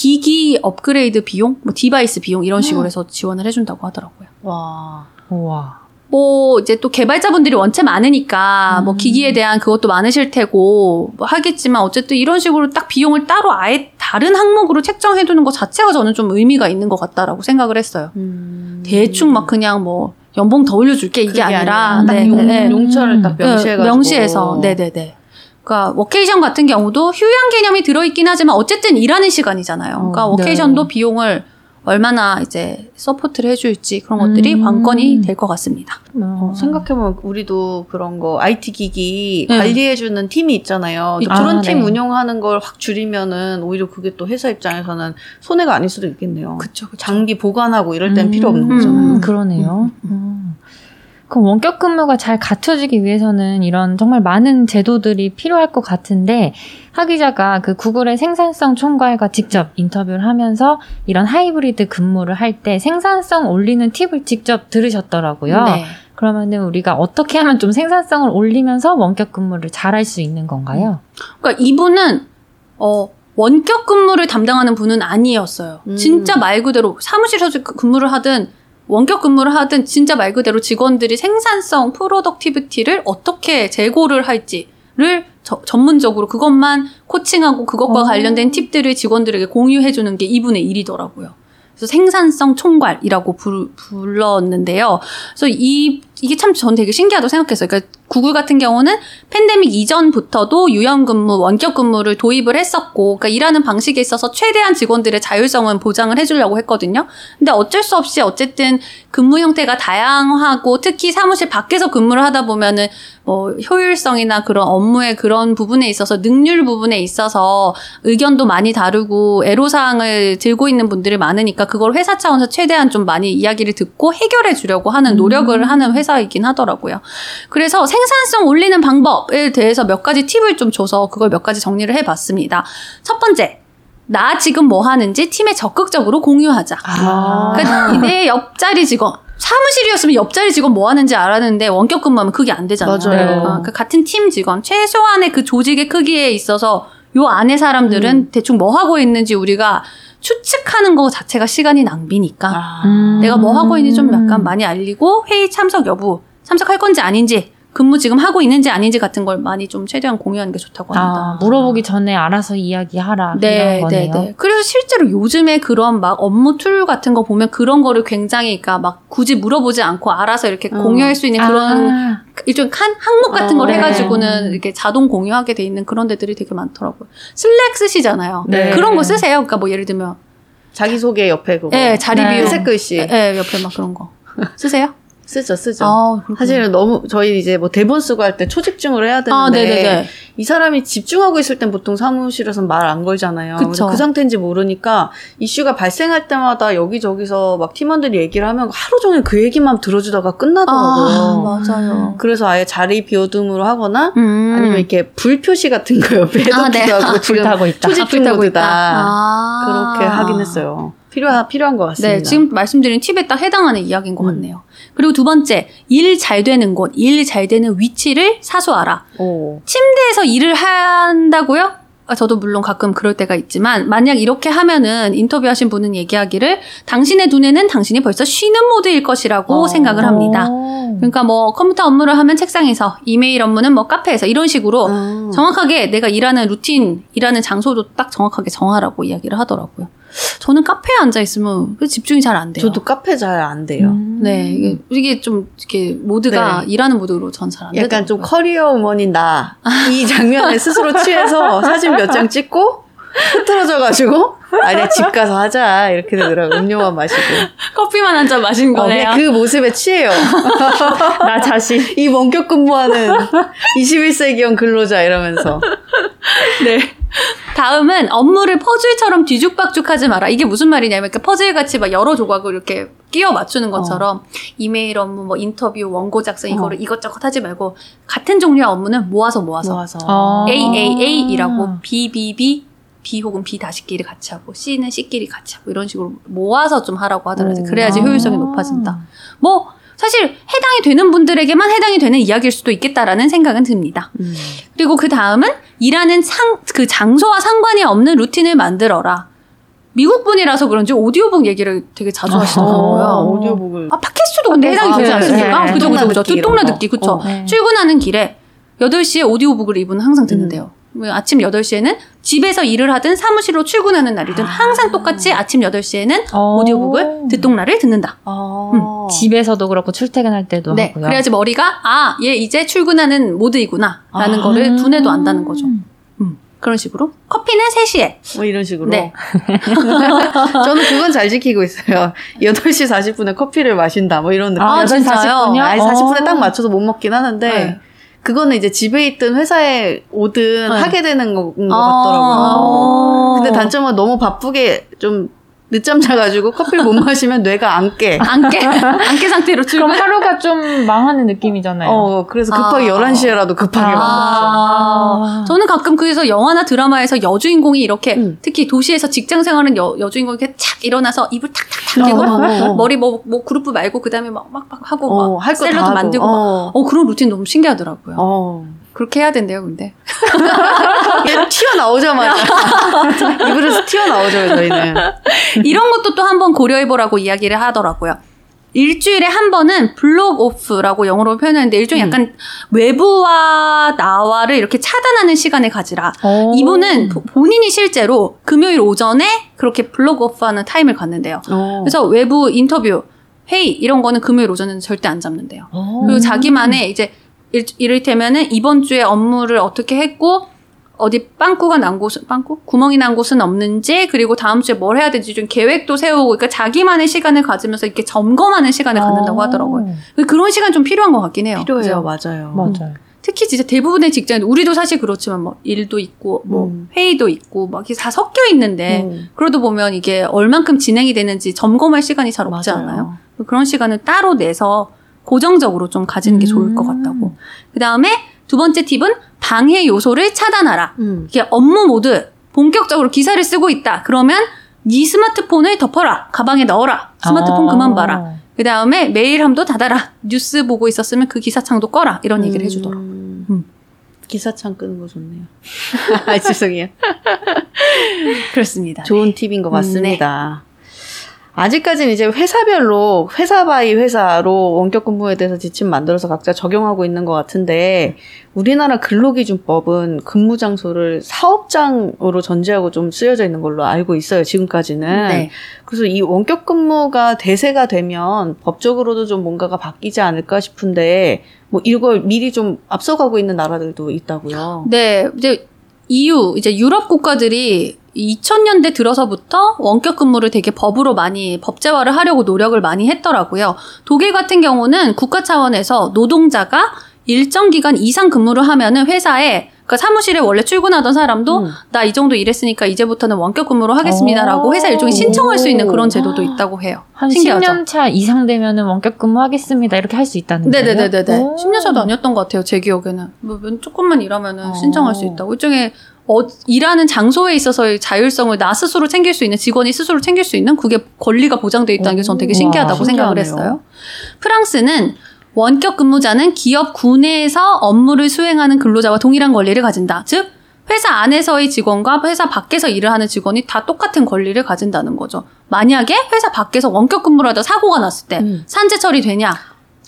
기기 업그레이드 비용, 뭐 device 비용 이런 식으로 해서 지원을 해준다고 하더라고요. 와. 와. 뭐 이제 또 개발자분들이 원체 많으니까 뭐 음. 기기에 대한 그것도 많으실 테고 뭐 하겠지만 어쨌든 이런 식으로 딱 비용을 따로 아예 다른 항목으로 책정해 두는 것 자체가 저는 좀 의미가 있는 것 같다라고 생각을 했어요. 음. 대충 막 그냥 뭐 연봉 더 올려줄게 이게 아니라 아니라 딱 네, 용, 네, 네. 용처를 딱 음. 명시해가지고. 명시해서 네네네. 그러니까 워케이션 같은 경우도 휴양 개념이 들어있긴 하지만 어쨌든 일하는 시간이잖아요. 그러니까 어, 워케이션도 네. 비용을 얼마나 이제 support를 해줄지 그런 것들이 음. 관건이 될 것 같습니다. 어, 생각해보면 우리도 그런 거 IT 기기 네. 관리해주는 팀이 있잖아요. 아, 그런 팀 네. 운영하는 걸 확 줄이면은 오히려 그게 또 회사 입장에서는 손해가 아닐 수도 있겠네요. 그쵸, 그쵸. 장비 보관하고 이럴 땐 음, 필요 없는 음. 거잖아요. 음, 그러네요. 음. 그럼 원격 근무가 잘 갖춰지기 위해서는 이런 정말 많은 제도들이 필요할 것 같은데 하 기자가 그 구글의 생산성 총괄과 직접 인터뷰를 하면서 이런 하이브리드 근무를 할 때 생산성 올리는 팁을 직접 들으셨더라고요. 네. 그러면은 우리가 어떻게 하면 좀 생산성을 올리면서 원격 근무를 잘할 수 있는 건가요? 그러니까 이분은 어 원격 근무를 담당하는 분은 아니었어요. 음. 진짜 말 그대로 사무실에서 그 근무를 하든 원격 근무를 하든 진짜 말 그대로 직원들이 생산성 productivity를 어떻게 제고를 할지를 저- 전문적으로 그것만 코칭하고 그것과 어. 관련된 팁들을 직원들에게 공유해 주는 게 이분의 일이더라고요. 그래서 생산성 총괄이라고 부, 불렀는데요. 그래서 이 이게 참 전 되게 신기하다고 생각했어요. 그러니까 구글 같은 경우는 팬데믹 이전부터도 유연 근무, 원격 근무를 도입을 했었고, 그러니까 일하는 방식에 있어서 최대한 직원들의 자율성은 보장을 해주려고 했거든요. 근데 어쩔 수 없이 어쨌든 근무 형태가 다양하고 특히 사무실 밖에서 근무를 하다 보면은 뭐 효율성이나 그런 업무의 그런 부분에 있어서 능률 부분에 있어서 의견도 많이 다르고 애로사항을 들고 있는 분들이 많으니까 그걸 회사 차원에서 최대한 좀 많이 이야기를 듣고 해결해 주려고 하는 노력을 하는 회사이긴 하더라고요. 그래서 생 산성 올리는 방법에 대해서 몇 가지 팁을 좀 줘서 그걸 몇 가지 정리를 해봤습니다. 첫 번째, 나 지금 뭐 하는지 팀에 적극적으로 공유하자. 아. 그러니까 내 옆자리 직원 사무실이었으면 옆자리 직원 뭐 하는지 알았는데 원격 근무하면 그게 안 되잖아요. 맞아요. 어, 그 같은 팀 직원 최소한의 그 조직의 크기에 있어서 요 안에 사람들은 음. 대충 뭐 하고 있는지 우리가 추측하는 거 자체가 시간이 낭비니까 아. 음. 내가 뭐 하고 있는지 좀 약간 많이 알리고 회의 참석 여부 참석할 건지 아닌지 근무 지금 하고 있는지 아닌지 같은 걸 많이 좀 최대한 공유하는 게 좋다고 합니다. 아, 물어보기 전에 알아서 이야기하라 네, 이런 네, 거네요. 네. 그래서 실제로 요즘에 그런 막 업무 툴 같은 거 보면 그런 거를 굉장히, 그러니까 막 굳이 물어보지 않고 알아서 이렇게 음. 공유할 수 있는 그런 아, 일종 한 항목 같은 걸 어, 해가지고는 네. 이렇게 자동 공유하게 돼 있는 그런 데들이 되게 많더라고요. 슬랙 쓰시잖아요. 네. 그런 거 쓰세요. 그러니까 뭐 예를 들면, 자기소개 옆에 그거. 예, 자리 네. 회색 글씨. 예, 옆에 막 그런 거. 쓰세요? 쓰죠, 쓰죠. 아. 사실은 너무 저희 이제 뭐 대본 쓰고 할 때 초집중을 해야 되는데 아. 이 사람이 집중하고 있을 땐 보통 사무실에서는 말안 걸잖아요. 그 상태인지 모르니까 이슈가 발생할 때마다 여기저기서 막 팀원들이 얘기를 하면 하루 종일 그 얘기만 들어주다가 끝나더라고요. 아, 맞아요. 그래서 아예 자리 비워둠으로 하거나 음. 아니면 이렇게 불 표시 같은 거 옆에 해놓기도 아, 네. 하고 지금 불타고 있다. 초집중 불타고 모드다. 아. 그렇게 하긴 했어요. 필요하, 필요한 것 같습니다. 네, 지금 말씀드린 팁에 딱 해당하는 이야기인 것 음. 같네요. 그리고 두 번째, 일 잘 되는 곳, 일 잘 되는 위치를 사수하라. 오. 침대에서 일을 한다고요? 아, 저도 물론 가끔 그럴 때가 있지만 만약 이렇게 하면은 인터뷰하신 분은 얘기하기를 당신의 눈에는 당신이 벌써 쉬는 모드일 것이라고 어. 생각을 합니다. 오. 그러니까 뭐 컴퓨터 업무를 하면 책상에서, 이메일 업무는 뭐 카페에서 이런 식으로 음. 정확하게 내가 일하는 루틴, 일하는 장소도 딱 정확하게 정하라고 이야기를 하더라고요. 저는 카페에 앉아 있으면 집중이 잘 안 돼요. 저도 카페 잘 안 돼요. 음. 네, 이게, 이게 좀 이렇게 모드가 일하는 모드로 전 잘 안 돼요. 약간 좀 커리어 우먼인 나. 이 장면에 스스로 취해서 사진 몇 장 찍고 흐트러져가지고 아, 내가 집 가서 하자. 이렇게 되더라고요. 음료만 마시고. 커피만 한 잔 마신 어, 거네요. 그냥 그 모습에 취해요. 나 자신. 이 원격 근무하는 21세기형 근로자 이러면서. 네. 다음은 업무를 퍼즐처럼 뒤죽박죽하지 마라. 이게 무슨 말이냐면 그러니까 퍼즐 같이 막 여러 조각을 이렇게 끼워 맞추는 것처럼 이메일 업무, 뭐 인터뷰, 원고 작성 이거를 어. 이것저것 하지 말고 같은 종류의 업무는 모아서 모아서 모아서. 어. A A A이라고 B B B B 혹은 B 다시끼리 같이 하고 C는 C끼리 같이 하고 이런 식으로 모아서 좀 하라고 하더라고요. 오. 그래야지 아. 효율성이 높아진다. 뭐 사실 해당이 되는 분들에게만 해당이 되는 이야기일 수도 있겠다라는 생각은 듭니다. 음. 그리고 그 다음은 일하는 상, 그 장소와 상관이 없는 루틴을 만들어라. 미국 분이라서 그런지 오디오북 얘기를 되게 자주 어. 하시더라고요. 어, 오디오북을. 아, 팟캐스트도 근데 해당이 아, 되지 네, 않습니까? 네. 그죠, 그죠, 그죠. 듣동나. 듣기, 그쵸. 어. 네. 출근하는 길에 8시에 오디오북을 이분은 항상 듣는데요. 뭐 아침 8시에는 집에서 일을 하든 사무실로 출근하는 날이든 항상 똑같이 아침 8시에는 어. 오디오북을 듣동나를 듣는다. 아. 집에서도 그렇고 출퇴근할 때도 네. 하고요. 그래야지 머리가, 아, 얘 이제 출근하는 모드이구나. 라는 아. 거를 두뇌도 안다는 거죠. 음. 그런 식으로. 커피는 3시에. 뭐 이런 식으로. 네. 저는 그건 잘 지키고 있어요. 8시 40분에 커피를 마신다. 뭐 이런 느낌. 아, 8시 진짜요? 40분 이요? 아니, 40분에 어. 딱 맞춰서 못 먹긴 하는데, 네. 그거는 이제 집에 있든 회사에 오든 네. 하게 되는 것 아. 같더라고요. 근데 단점은 너무 바쁘게 좀 늦잠 자가지고 커피를 못 마시면 뇌가 안 깨. 안 깨, 안 깨 상태로 출근. 그럼 하루가 좀 망하는 느낌이잖아요. 어, 그래서 급하게 아. 11시에라도 급하게 막 먹죠. 아, 저는 가끔 그래서 영화나 드라마에서 여주인공이 이렇게 음. 특히 도시에서 직장 생활하는 여, 여주인공이 이렇게 착 일어나서 입을 탁탁탁 깨고 어, 막 어, 어. 머리 뭐, 뭐 그룹 말고 그다음에 막 막 막 하고 어, 막 샐러드 하고. 만들고 막. 어. 어 그런 루틴 너무 신기하더라고요. 어. 그렇게 해야 된대요, 근데. 얘 튀어나오자마자. 입으로서 튀어나오죠, 저희는. 이런 것도 또 한번 고려해보라고 이야기를 하더라고요. 일주일에 한 번은 block off라고 영어로 표현하는데 일종의 음. 약간 외부와 나와를 이렇게 차단하는 시간을 가지라. 어. 이분은 보- 본인이 실제로 금요일 오전에 그렇게 block off하는 타임을 갖는대요. 어. 그래서 외부 인터뷰, 회의 이런 거는 금요일 오전에는 절대 안 잡는대요. 어. 그리고 자기만의 이제 일, 이를테면은 이번 주에 업무를 어떻게 했고 어디 빵꾸가 난 곳은 빵꾸 구멍이 난 곳은 없는지 그리고 다음 주에 뭘 해야 되는지 좀 계획도 세우고 그러니까 자기만의 시간을 가지면서 이렇게 점검하는 시간을 갖는다고 어. 하더라고요. 그런 시간 좀 필요한 것 같긴 해요. 필요해요, 그죠? 맞아요. 맞아요. 특히 진짜 대부분의 직장인 우리도 사실 그렇지만 뭐 일도 있고 뭐 음. 회의도 있고 막 이게 다 섞여 있는데 음. 그러다 보면 이게 얼만큼 진행이 되는지 점검할 시간이 잘 없지 맞아요. 않아요? 그런 시간을 따로 내서 고정적으로 좀 가지는 게 좋을 것 음. 같다고. 그 다음에 두 번째 팁은 방해 요소를 차단하라. 음. 이게 업무 모드 본격적으로 기사를 쓰고 있다. 그러면 네 스마트폰을 덮어라. 가방에 넣어라. 스마트폰 아. 그만 봐라. 그 다음에 메일함도 닫아라. 뉴스 보고 있었으면 그 기사창도 꺼라. 이런 얘기를 해주더라고. 음. 음. 기사창 끄는 거 좋네요. 아, 죄송해요. 그렇습니다. 좋은 팁인 것 음, 같습니다. 아직까지는 이제 회사별로 회사 by 회사로 원격 근무에 대해서 지침 만들어서 각자 적용하고 있는 것 같은데 우리나라 근로기준법은 근무 장소를 사업장으로 전제하고 좀 쓰여져 있는 걸로 알고 있어요. 지금까지는. 네. 그래서 이 원격 근무가 대세가 되면 법적으로도 좀 뭔가가 바뀌지 않을까 싶은데 뭐 이걸 미리 좀 앞서가고 있는 나라들도 있다고요. 네, 이제 EU, 이제 유럽 국가들이 2000년대 들어서부터 원격 근무를 되게 법으로 많이 법제화를 하려고 노력을 많이 했더라고요. 독일 같은 경우는 국가 차원에서 노동자가 일정 기간 이상 근무를 하면은 회사에 그러니까 사무실에 원래 출근하던 사람도 음. 나이 정도 일했으니까 이제부터는 원격 근무로 하겠습니다라고 오. 회사 일종의 신청할 수 있는 그런 제도도 있다고 해요. 한 신기하죠? 10년 차 이상 되면은 원격 근무 하겠습니다. 이렇게 할 수 있다는 거예요? 네네네네네. 오. 10년 차도 아니었던 것 같아요, 제 기억에는. 뭐, 몇- 조금만 일하면은 어. 신청할 수 있다고. 일종의, 어, 일하는 장소에 있어서의 자율성을 나 스스로 챙길 수 있는, 직원이 스스로 챙길 수 있는 그게 권리가 보장되어 있다는 게 전 되게 오, 신기하다고 와, 생각을. 했어요. 프랑스는 원격 근무자는 기업 구내에서 업무를 수행하는 근로자와 동일한 권리를 가진다. 즉, 회사 안에서의 직원과 회사 밖에서 일을 하는 직원이 다 똑같은 권리를 가진다는 거죠. 만약에 회사 밖에서 원격 근무를 하다 사고가 났을 때 음. 산재 처리되냐?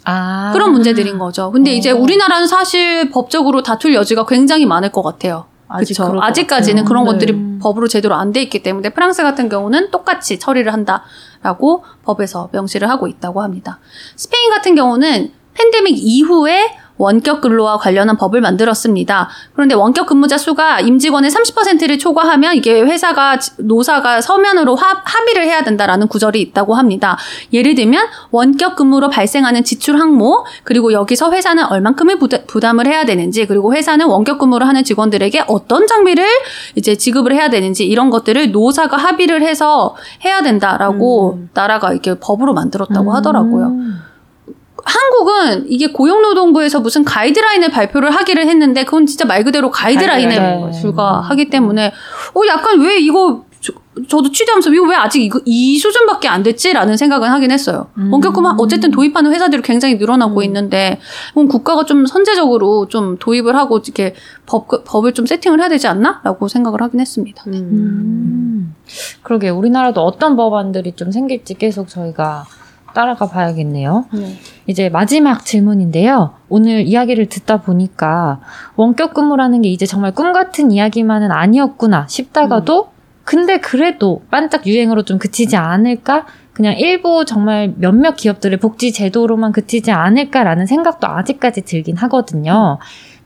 아. 그런 문제들인 거죠. 근데 이제 어. 우리나라는 사실 법적으로 다툴 여지가 굉장히 많을 것 같아요. 아직 그쵸? 아직까지는. 그런 네. 것들이 법으로 제대로 안 돼 있기 때문에 프랑스 같은 경우는 똑같이 처리를 한다라고 법에서 명시를 하고 있다고 합니다. 스페인 같은 경우는 팬데믹 이후에 원격 근로와 관련한 법을 만들었습니다. 그런데 원격 근무자 수가 임직원의 30%를 초과하면 이게 회사가 노사가 서면으로 합, 합의를 해야 된다라는 구절이 있다고 합니다. 예를 들면 원격 근무로 발생하는 지출 항목 그리고 여기서 회사는 얼만큼을 부다- 부담을 해야 되는지 그리고 회사는 원격 근무를 하는 직원들에게 어떤 장비를 이제 지급을 해야 되는지 이런 것들을 노사가 합의를 해서 해야 된다라고 음. 나라가 이렇게 법으로 만들었다고 음. 하더라고요. 한국은 이게 고용노동부에서 무슨 가이드라인을 발표를 하기를 했는데 그건 진짜 말 그대로 가이드라인에 가이드라인. 불과하기 때문에 어 약간 왜 이거 저, 저도 취재하면서 이거 왜 아직 이거 이 수준밖에 안 됐지라는 생각은 하긴 했어요. 음. 원격근무 어쨌든 도입하는 회사들이 굉장히 늘어나고 음. 있는데 그럼 국가가 좀 선제적으로 좀 도입을 하고 이렇게 법 법을 좀 세팅을 해야 되지 않나라고 생각을 하긴 했습니다. 음. 음. 그러게 우리나라도 어떤 법안들이 좀 생길지 계속 저희가 따라가 봐야겠네요. 이제 마지막 질문인데요. 오늘 이야기를 듣다 보니까 원격 근무라는 게 이제 정말 꿈 같은 이야기만은 아니었구나 싶다가도 근데 그래도 반짝 유행으로 좀 그치지 않을까? 그냥 일부 정말 몇몇 기업들의 복지 제도로만 그치지 않을까라는 생각도 아직까지 들긴 하거든요.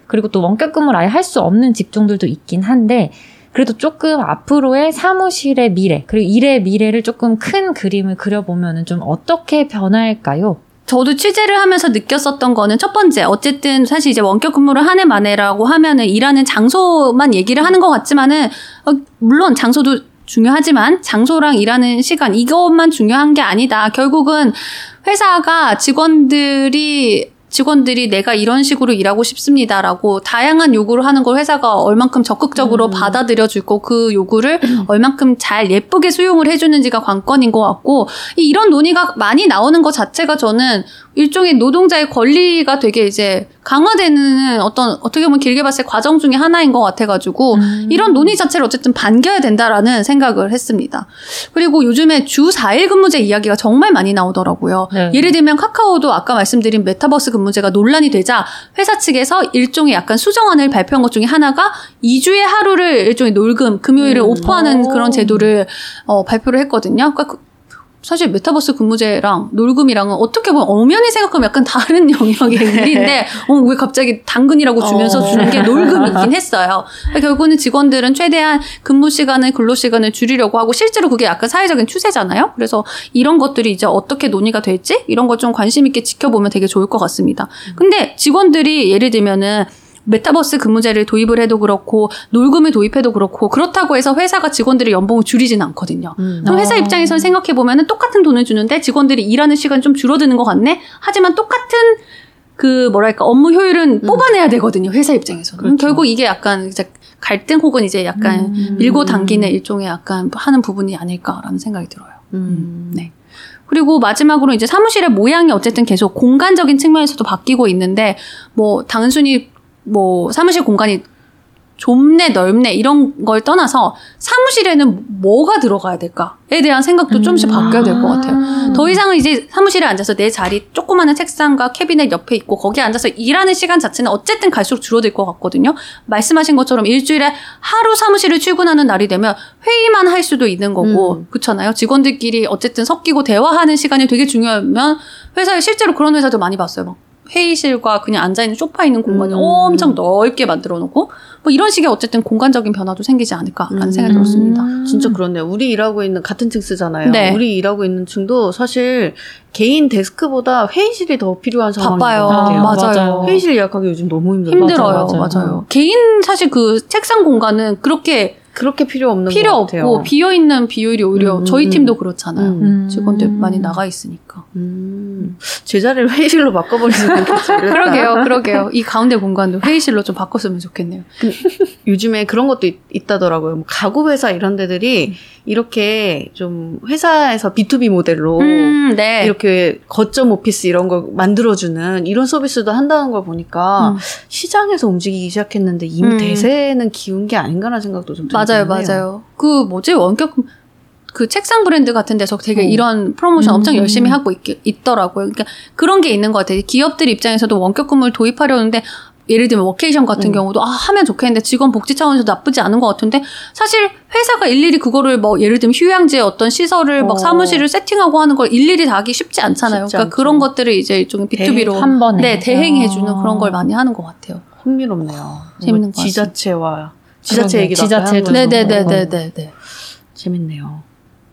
그리고 또 원격 근무를 아예 할 수 없는 직종들도 있긴 한데 그래도 조금 앞으로의 사무실의 미래 그리고 일의 미래를 조금 큰 그림을 그려보면 좀 어떻게 변할까요? 저도 취재를 하면서 느꼈었던 거는 첫 번째, 어쨌든 사실 이제 원격 근무를 한 해 만에라고 하면은 일하는 장소만 얘기를 하는 것 같지만은, 어, 물론 장소도 중요하지만 장소랑 일하는 시간, 이것만 중요한 게 아니다. 결국은 회사가 직원들이 직원들이 내가 이런 식으로 일하고 싶습니다라고 다양한 요구를 하는 걸 회사가 얼만큼 적극적으로 음. 받아들여 주고 그 요구를 얼만큼 잘 예쁘게 수용을 해주는지가 관건인 것 같고 이- 이런 논의가 많이 나오는 것 자체가 저는 일종의 노동자의 권리가 되게 이제 강화되는 어떤 어떻게 보면 길게 봤을 때 과정 중에 하나인 것 같아가지고 음. 이런 논의 자체를 어쨌든 반겨야 된다라는 생각을 했습니다. 그리고 요즘에 주 4일 근무제 이야기가 정말 많이 나오더라고요. 네. 예를 들면 카카오도 아까 말씀드린 메타버스 근무제가 논란이 되자 회사 측에서 일종의 약간 수정안을 발표한 것 중에 하나가 2주에 하루를 일종의 놀금, 금요일을 음. off하는 오. 그런 제도를 어, 발표를 했거든요. 그러니까 그- 사실 메타버스 근무제랑 놀금이랑은 어떻게 보면 엄연히 생각하면 약간 다른 영역의 일인데 어, 왜 갑자기 당근이라고 주면서 어. 주는 게 놀금이긴 했어요. 그러니까 결국은 직원들은 최대한 근무 시간을 근로 시간을 줄이려고 하고 실제로 그게 약간 사회적인 추세잖아요. 그래서 이런 것들이 이제 어떻게 논의가 될지 이런 것 좀 관심 있게 지켜보면 되게 좋을 것 같습니다. 근데 직원들이 예를 들면은 메타버스 근무제를 도입을 해도 그렇고 놀금을 도입해도 그렇고 그렇다고 해서 회사가 직원들의 연봉을 줄이지는 않거든요. 음. 그럼 회사 어. 입장에서는 생각해 보면은 똑같은 돈을 주는데 직원들이 일하는 시간 좀 줄어드는 것 같네. 하지만 똑같은 그 뭐랄까 업무 효율은 음. 뽑아내야 되거든요. 회사 입장에서는 그렇죠. 결국 이게 약간 이제 갈등 혹은 이제 약간 음. 밀고 당기는 일종의 약간 하는 부분이 아닐까라는 생각이 들어요. 음. 네. 그리고 마지막으로 이제 사무실의 모양이 어쨌든 계속 공간적인 측면에서도 바뀌고 있는데 뭐 단순히 뭐 사무실 공간이 좁네 넓네 이런 걸 떠나서 사무실에는 뭐가 들어가야 될까에 대한 생각도 좀씩 바뀌어야 될 것 같아요. 더 이상은 이제 사무실에 앉아서 내 자리 조그마한 책상과 캐비넷 옆에 있고 거기에 앉아서 일하는 시간 자체는 어쨌든 갈수록 줄어들 것 같거든요. 말씀하신 것처럼 일주일에 하루 사무실을 출근하는 날이 되면 회의만 할 수도 있는 거고 음. 그렇잖아요. 직원들끼리 어쨌든 섞이고 대화하는 시간이 되게 중요하면 회사에 실제로 그런 회사도 많이 봤어요. 막 회의실과 그냥 앉아 있는 소파 있는 공간이 음. 엄청 넓게 만들어 놓고 뭐 이런 식의 어쨌든 공간적인 변화도 생기지 않을까라는 음. 생각이 들었습니다. 진짜 그렇네요. 우리 일하고 있는 같은 층 쓰잖아요. 네. 우리 일하고 있는 층도 사실 개인 데스크보다 회의실이 더 필요한 상황인 바빠요. 것 같아요. 맞아요. 맞아요. 회의실 예약하기 요즘 너무 힘들어요. 힘들어요. 맞아요, 맞아요. 맞아요. 개인 사실 그 책상 공간은 그렇게 그렇게 필요 없는 필요 것 같아요. 없고 비어 있는 비율이 오히려 음, 저희 음, 팀도 음. 그렇잖아요. 음. 직원들 많이 나가 있으니까. 음, 제 자리를 회의실로 바꿔버리면 좋겠지. 그러게요, 그러게요. 이 가운데 공간도 회의실로 좀 바꿨으면 좋겠네요. 요즘에 그런 것도 있, 있다더라고요. 뭐 가구 회사 이런 데들이 이렇게 좀 회사에서 B2B 모델로 음, 네. 이렇게 거점 오피스 이런 걸 만들어주는 이런 서비스도 한다는 걸 보니까 음. 시장에서 움직이기 시작했는데 이미 음. 대세는 기운 게 아닌가라는 생각도 좀 들긴 맞아요, 해요. 맞아요. 그 뭐지 원격 그 책상 브랜드 같은 데서 되게 어. 이런 프로모션 음. 엄청 열심히 하고 있, 있더라고요. 그러니까 그런 게 있는 것 같아요. 기업들 입장에서도 원격 근무를 도입하려는데 예를 들면 워케이션 같은 음. 경우도 아 하면 좋겠는데 직원 복지 차원에서 나쁘지 않은 것 같은데 사실 회사가 일일이 그거를 뭐 예를 들면 휴양지에 어떤 시설을 어. 막 사무실을 세팅하고 하는 걸 일일이 다 하기 쉽지 않잖아요. 쉽지 그러니까 않죠. 그런 것들을 이제 일종의 B2B로 한 번에. 네 대행해주는 어. 그런 걸 많이 하는 것 같아요. 흥미롭네요. 재밌는 뭐것 같습니다. 지자체와 지자체. 얘기도 지자체도 거죠. 네네네네 네. 재밌네요.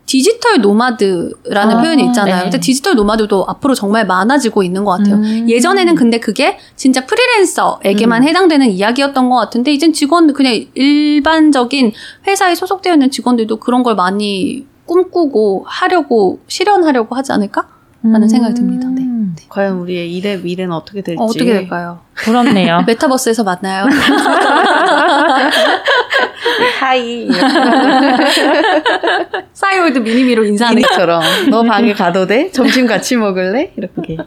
디지털 노마드라는 아, 표현이 있잖아요. 네. 근데 디지털 노마드도 앞으로 정말 많아지고 있는 것 같아요. 음. 예전에는 근데 그게 진짜 프리랜서에게만 음. 해당되는 이야기였던 것 같은데 이젠 직원 그냥 일반적인 회사에 소속되어 있는 직원들도 그런 걸 많이 꿈꾸고 하려고 실현하려고 하지 않을까? 라는 생각이 듭니다. 네. 음. 과연 우리의 일의 미래는 어떻게 될지. 어, 어떻게 될까요? 부럽네요. 메타버스에서 만나요. Hi. 싸이월드 미니미로 인사하는 이처럼 너 방에 가도 돼? 점심 같이 먹을래? 이렇게.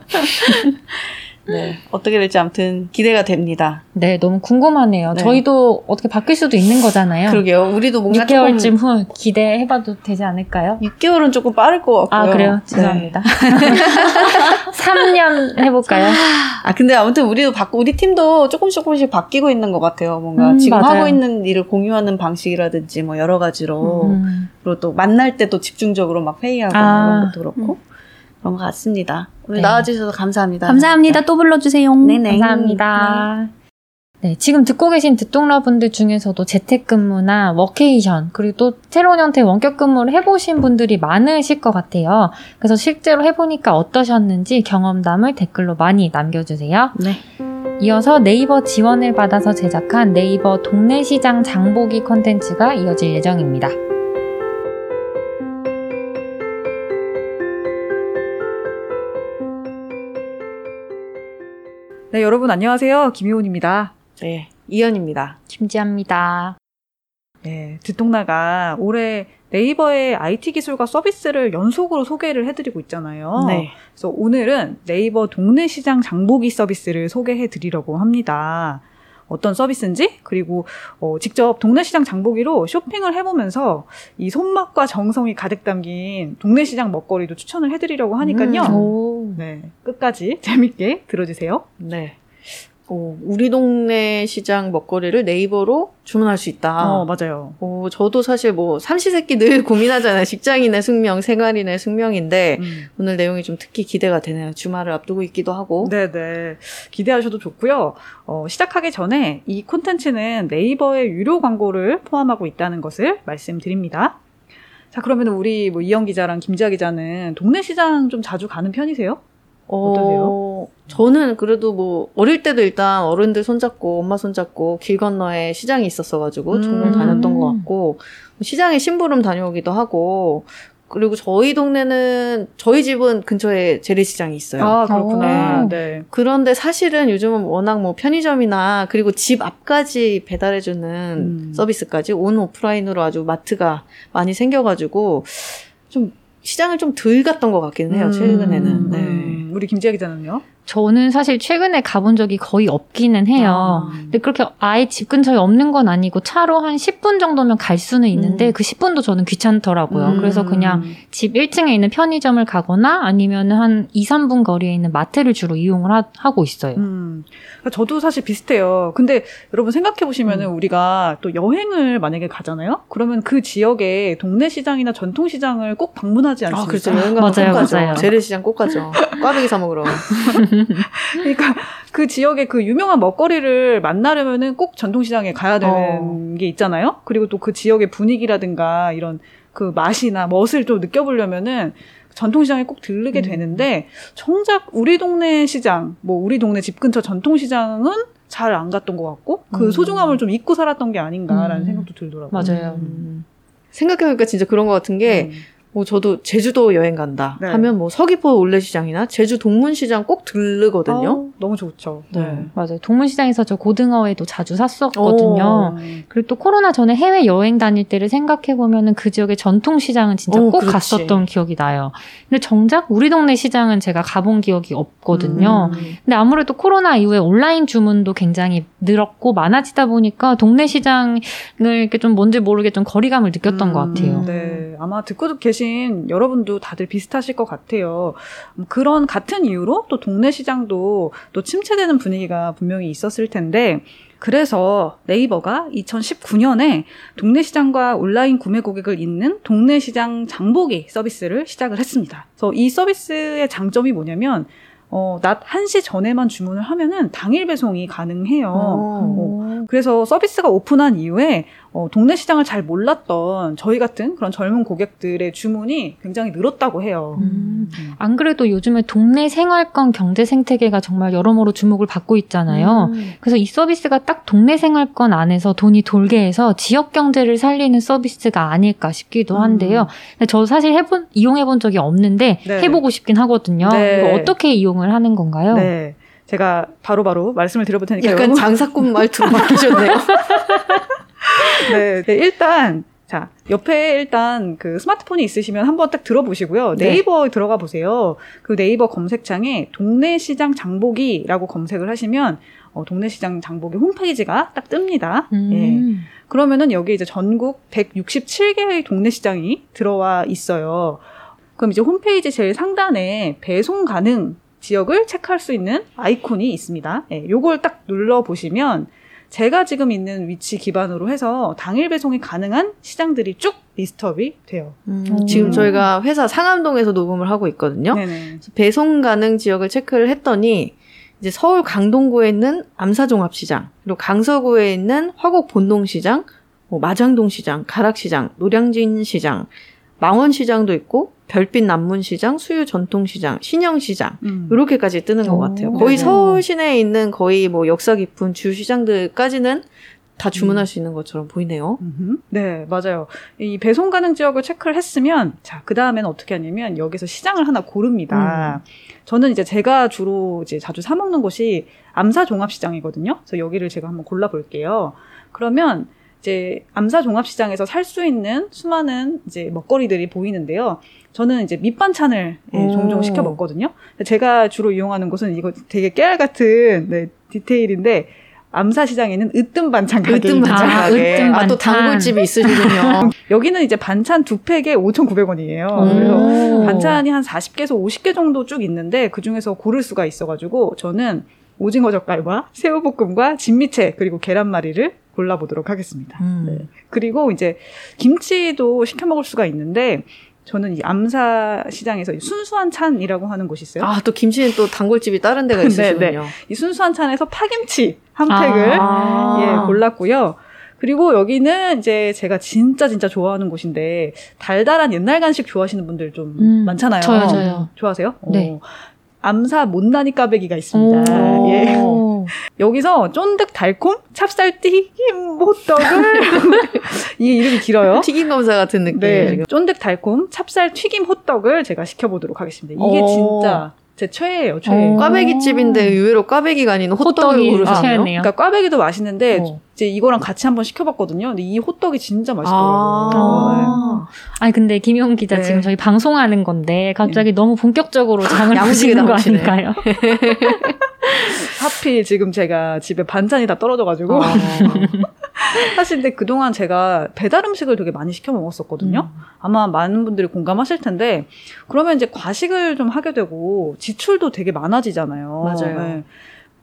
네. 어떻게 될지 아무튼 기대가 됩니다. 네, 너무 궁금하네요. 네. 저희도 어떻게 바뀔 수도 있는 거잖아요. 그러게요. 우리도 뭔가 6개월쯤 후 기대해봐도 되지 않을까요? 조금 6개월은 조금 빠를 것 같고요. 아, 그래요? 네. 죄송합니다. 3년 해볼까요? 아 근데 아무튼 우리도 바꾸 우리 팀도 조금씩 조금씩 바뀌고 있는 것 같아요. 뭔가 음, 지금 맞아요. 하고 있는 일을 공유하는 방식이라든지 뭐 여러 가지로 음. 그리고 또 만날 때도 집중적으로 막 회의하고 아. 그런 것도 그렇고 그런 것 같습니다. 오늘 네. 나와주셔서 감사합니다. 감사합니다. 또 불러주세요. 네네. 감사합니다. 네, 지금 듣고 계신 듣똑러분들 중에서도 재택근무나 워케이션, 그리고 또 새로운 형태의 원격근무를 해보신 분들이 많으실 것 같아요. 그래서 실제로 해보니까 어떠셨는지 경험담을 댓글로 많이 남겨주세요. 네. 이어서 네이버 지원을 받아서 제작한 네이버 동네시장 장보기 컨텐츠가 이어질 예정입니다. 네, 여러분 안녕하세요. 김효은입니다. 네. 이현입니다. 김지아입니다. 네, 듣동나가 올해 네이버의 IT 기술과 서비스를 연속으로 소개를 해드리고 있잖아요. 네. 그래서 오늘은 네이버 동네 시장 장보기 서비스를 소개해 드리려고 합니다. 어떤 서비스인지 그리고 어, 직접 동네 시장 장보기로 쇼핑을 해보면서 이 손맛과 정성이 가득 담긴 동네 시장 먹거리도 추천을 해드리려고 하니까요. 음. 오. 네, 끝까지 재밌게 들어주세요. 네. 오, 우리 동네 시장 먹거리를 네이버로 주문할 수 있다. 어, 맞아요. 오, 저도 사실 뭐 삼시세끼 늘 고민하잖아요. 직장인의 숙명, 생활인의 숙명인데 음. 오늘 내용이 좀 특히 기대가 되네요. 주말을 앞두고 있기도 하고. 네 네. 기대하셔도 좋고요. 어, 시작하기 전에 이 콘텐츠는 네이버의 유료 광고를 포함하고 있다는 것을 말씀드립니다. 자, 그러면 우리 뭐 이영 기자랑 김지아 기자는 동네 시장 좀 자주 가는 편이세요? 어떠세요? 저는 그래도 뭐 어릴 때도 일단 어른들 손잡고 엄마 손잡고 길 건너에 시장이 있었어가지고 음. 종종 다녔던 것 같고 시장에 심부름 다녀오기도 하고 그리고 저희 동네는 저희 집은 근처에 재래시장이 있어요. 아, 그렇구나. 오. 네. 그런데 사실은 요즘은 워낙 뭐 편의점이나 그리고 집 앞까지 배달해주는 음. 서비스까지 온 오프라인으로 아주 마트가 많이 생겨가지고 좀 시장을 좀 덜 갔던 것 같기는 해요, 음, 최근에는. 네. 음, 우리 김지아 기자는요? 저는 사실 최근에 가본 적이 거의 없기는 해요. 아. 근데 그렇게 아예 집 근처에 없는 건 아니고 차로 한 10분 정도면 갈 수는 있는데 음. 그 10분도 저는 귀찮더라고요. 음. 그래서 그냥 집 1층에 있는 편의점을 가거나 아니면 한 2, 3분 거리에 있는 마트를 주로 이용을 하, 고 있어요. 음, 그러니까 저도 사실 비슷해요. 근데 여러분 생각해 보시면은 음. 우리가 또 여행을 만약에 가잖아요. 그러면 그 지역의 동네 시장이나 전통 시장을 꼭 방문하지 않습니까? 아, 그렇죠. 여행 가면 맞아요, 꼭 가죠. 맞아요. 재래시장 꼭 가죠. 꽈배기 사 먹으러. 그러니까 그 지역의 그 유명한 먹거리를 만나려면은 꼭 전통시장에 가야 되는 게 있잖아요. 그리고 또 그 지역의 분위기라든가 이런 그 맛이나 멋을 좀 느껴보려면은 전통시장에 꼭 들르게 음. 되는데 정작 우리 동네 시장, 뭐 우리 동네 집 근처 전통시장은 잘 안 갔던 것 같고 그 음. 소중함을 좀 잊고 살았던 게 아닌가라는 음. 생각도 들더라고요. 맞아요. 음. 생각해보니까 진짜 그런 것 같은 게, 음. 뭐 저도 제주도 여행 간다 네. 하면 뭐 서귀포 올레시장이나 제주 동문시장 꼭 들르거든요. 어, 너무 좋죠. 네. 맞아요. 동문시장에서 저 고등어회도 자주 샀었거든요. 음. 그리고 또 코로나 전에 해외 여행 다닐 때를 생각해 보면은 그 지역의 전통 시장은 진짜 어, 꼭 그렇지. 갔었던 기억이 나요. 근데 정작 우리 동네 시장은 제가 가본 기억이 없거든요. 음. 근데 아무래도 코로나 이후에 온라인 주문도 굉장히 늘었고 많아지다 보니까 동네 시장을 이렇게 좀 뭔지 모르게 좀 거리감을 느꼈던 음, 것 같아요. 네. 아마 듣고 계신 여러분도 다들 비슷하실 것 같아요. 음, 그런 같은 이유로 또 동네 시장도 또 침체되는 분위기가 분명히 있었을 텐데, 그래서 네이버가 2019년에 동네 시장과 온라인 구매 고객을 잇는 동네 시장 장보기 서비스를 시작을 했습니다. 그래서 이 서비스의 장점이 뭐냐면, 어, 낮 1시 전에만 주문을 하면은 당일 배송이 가능해요. 어. 그래서 서비스가 오픈한 이후에 어, 동네 시장을 잘 몰랐던 저희 같은 그런 젊은 고객들의 주문이 굉장히 늘었다고 해요. 음. 안 그래도 요즘에 동네 생활권 경제 생태계가 정말 여러모로 주목을 받고 있잖아요. 음. 그래서 이 서비스가 딱 동네 생활권 안에서 돈이 돌게 해서 지역 경제를 살리는 서비스가 아닐까 싶기도 음. 한데요. 근데 저 사실 해본 이용해본 적이 없는데 네. 해보고 싶긴 하거든요. 네. 이거 어떻게 이용을 하는 건가요? 네. 제가 바로바로 말씀을 드려볼 테니까 약간. 장사꾼 말투로 바뀌셨네요. 네, 네, 일단 자 옆에 일단 그 스마트폰이 있으시면 한번 딱 들어보시고요. 네. 네이버에 들어가 보세요. 그 네이버 검색창에 동네 시장 장보기라고 검색을 하시면 어, 동네 시장 장보기 홈페이지가 딱 뜹니다. 음. 예. 그러면은 여기 이제 전국 167개의 동네 시장이 들어와 있어요. 그럼 이제 홈페이지 제일 상단에 배송 가능 지역을 체크할 수 있는 아이콘이 있습니다. 예, 요걸 딱 눌러 보시면 제가 지금 있는 위치 기반으로 해서 당일 배송이 가능한 시장들이 쭉 리스트업이 돼요. 음, 음. 지금 저희가 회사 상암동에서 녹음을 하고 있거든요. 배송 가능 지역을 체크를 했더니 이제 서울 강동구에 있는 암사종합시장, 그리고 강서구에 있는 화곡 본동시장, 뭐 마장동시장, 가락시장, 노량진시장, 망원시장도 있고 별빛 남문시장, 수유 전통시장, 신영시장 음. 이렇게까지 뜨는 것 오. 같아요. 거의 네. 서울 시내에 있는 거의 뭐 역사 깊은 주 시장들까지는 다 주문할 수 있는 것처럼 보이네요. 음흠. 네, 맞아요. 이 배송 가능 지역을 체크를 했으면, 자, 그 다음에는 어떻게 하냐면, 여기서 시장을 하나 고릅니다. 저는 이제 제가 주로 이제 자주 사 먹는 곳이 암사 종합 시장이거든요. 그래서 여기를 제가 한번 골라 볼게요. 그러면 이제 암사 종합시장에서 살 수 있는 수많은 이제 먹거리들이 보이는데요. 저는 이제 밑반찬을 예, 오. 종종 시켜 먹거든요. 제가 주로 이용하는 곳은 이거 되게 깨알 같은 네, 디테일인데 암사 시장에는 으뜸 반찬 가게 으뜸 반찬 아, 가게. 으뜸 아, 또 반찬. 단골집이 있으시군요. 여기는 이제 반찬 두 팩에 5,900원이에요. 오. 그래서 반찬이 한 40개에서 50개 정도 쭉 있는데 그 중에서 고를 수가 있어가지고 저는 오징어 젓갈과 새우볶음과 진미채 그리고 계란말이를 골라보도록 하겠습니다. 음. 네. 그리고 이제 김치도 시켜 먹을 수가 있는데 저는 이 암사 시장에서 이 순수한 찬이라고 하는 곳이 있어요. 아, 또 김치는 또 단골집이 다른 데가 네, 있으시군요. 이 순수한 찬에서 파김치 한 팩을 아. 예, 골랐고요. 그리고 여기는 이제 제가 진짜 진짜 좋아하는 곳인데 달달한 옛날 간식 좋아하시는 분들 좀 음, 많잖아요. 저요, 저요. 좋아하세요? 네. 어, 암사 못난이 까베기가 있습니다. 오. 예. 여기서 쫀득 달콤 찹쌀 튀김 호떡을 이게 이름이 길어요. 튀김 검사 같은 느낌. 네. 쫀득 달콤 찹쌀 튀김 호떡을 제가 시켜보도록 하겠습니다. 이게 오. 진짜 제 최애예요, 최애. 오. 꽈배기 집인데 의외로 꽈배기가 아닌 호떡을. 최애네요. 그러니까 꽈배기도 맛있는데 어. 이제 이거랑 같이 한번 시켜봤거든요. 근데 이 호떡이 진짜 맛있더라고요. 아. 아니 근데 김용 기자 네. 지금 저희 방송하는 건데 갑자기 너무 본격적으로 장을 야무지게 보시는 거. 아닐까요? 하필 지금 제가 집에 반찬이 다 떨어져가지고 어. 사실 근데 그동안 제가 배달 음식을 되게 많이 시켜 먹었었거든요. 음. 아마 많은 분들이 공감하실 텐데 그러면 이제 과식을 좀 하게 되고 지출도 되게 많아지잖아요. 맞아요.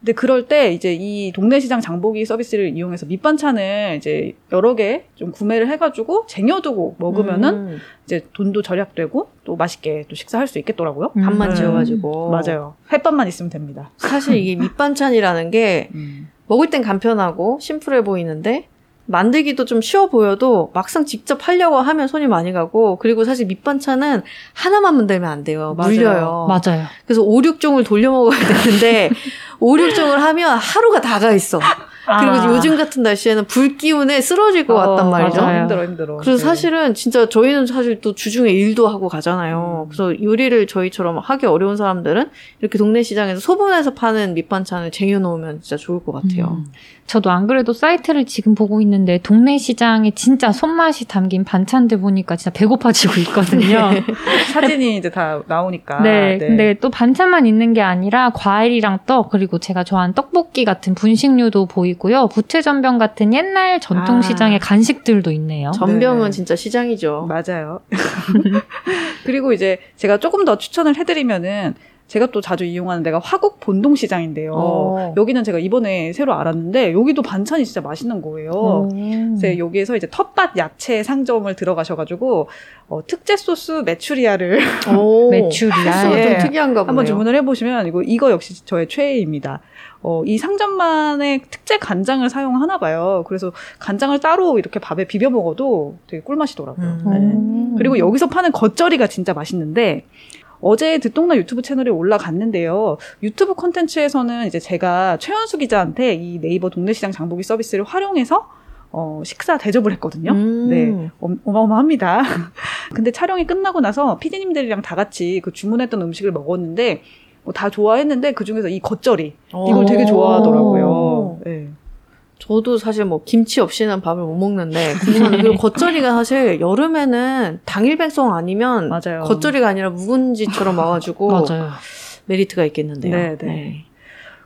근데 그럴 때 이제 이 동네 시장 장보기 서비스를 이용해서 밑반찬을 이제 여러 개 좀 구매를 해가지고 쟁여두고 먹으면은 음. 이제 돈도 절약되고 또 맛있게 또 식사할 수 있겠더라고요. 음. 밥만 음. 지어가지고. 맞아요. 햇반만 있으면 됩니다. 사실 이게 밑반찬이라는 게 먹을 땐 간편하고 심플해 보이는데 만들기도 좀 쉬워 보여도 막상 직접 하려고 하면 손이 많이 가고 그리고 사실 밑반찬은 하나만 만들면 안 돼요. 맞아요. 물려요. 맞아요. 그래서 5, 6종을 돌려 먹어야 되는데 5, 6종을 하면 하루가 다가 있어. 그리고 아. 요즘 같은 날씨에는 불 기운에 쓰러질 것 같단 어, 말이죠. 맞아요. 힘들어 힘들어. 그래서 네. 사실은 진짜 저희는 사실 또 주중에 일도 하고 가잖아요. 음. 그래서 요리를 저희처럼 하기 어려운 사람들은 이렇게 동네 시장에서 소분해서 파는 밑반찬을 쟁여놓으면 진짜 좋을 것 같아요. 음. 저도 안 그래도 사이트를 지금 보고 있는데 동네 시장에 진짜 손맛이 담긴 반찬들 보니까 진짜 배고파지고 있거든요. 사진이 이제 다 나오니까. 네, 근데 또 반찬만 있는 게 아니라 과일이랑 떡 그리고 제가 좋아하는 떡볶이 같은 분식류도 보이고요. 부채 전병 같은 옛날 전통 아. 시장의 간식들도 있네요. 전병은 네. 진짜 시장이죠. 맞아요. 그리고 이제 제가 조금 더 추천을 해드리면은 제가 또 자주 이용하는 데가 화곡 본동시장인데요. 어. 여기는 제가 이번에 새로 알았는데 여기도 반찬이 진짜 맛있는 거예요. 음. 그래서 여기에서 이제 텃밭 야채 상점을 들어가셔가지고 어, 특제 소스 메추리알을 오. 메추리알. 소스가 예. 좀 특이한가 보네요. 한번 주문을 해보시면 이거 이거 역시 저의 최애입니다. 어, 이 상점만의 특제 간장을 사용하나 봐요. 그래서 간장을 따로 이렇게 밥에 비벼 먹어도 되게 꿀맛이더라고요. 음. 네. 음. 그리고 여기서 파는 겉절이가 진짜 맛있는데 어제 듣똑라 유튜브 채널에 올라갔는데요. 유튜브 콘텐츠에서는 이제 제가 최현수 기자한테 이 네이버 동네 시장 장보기 서비스를 활용해서 어, 식사 대접을 했거든요. 음. 네, 어, 어마어마합니다. 근데 촬영이 끝나고 나서 피디님들이랑 다 같이 그 주문했던 음식을 먹었는데 뭐 다 좋아했는데 그 중에서 이 겉절이 이걸 되게 오. 좋아하더라고요. 네. 저도 사실 뭐 김치 없이는 밥을 못 먹는데 그리고 겉절이가 사실 여름에는 당일 배송 아니면 맞아요. 겉절이가 아니라 묵은지처럼 와가지고 맞아요. 메리트가 있겠는데요. 네, 네.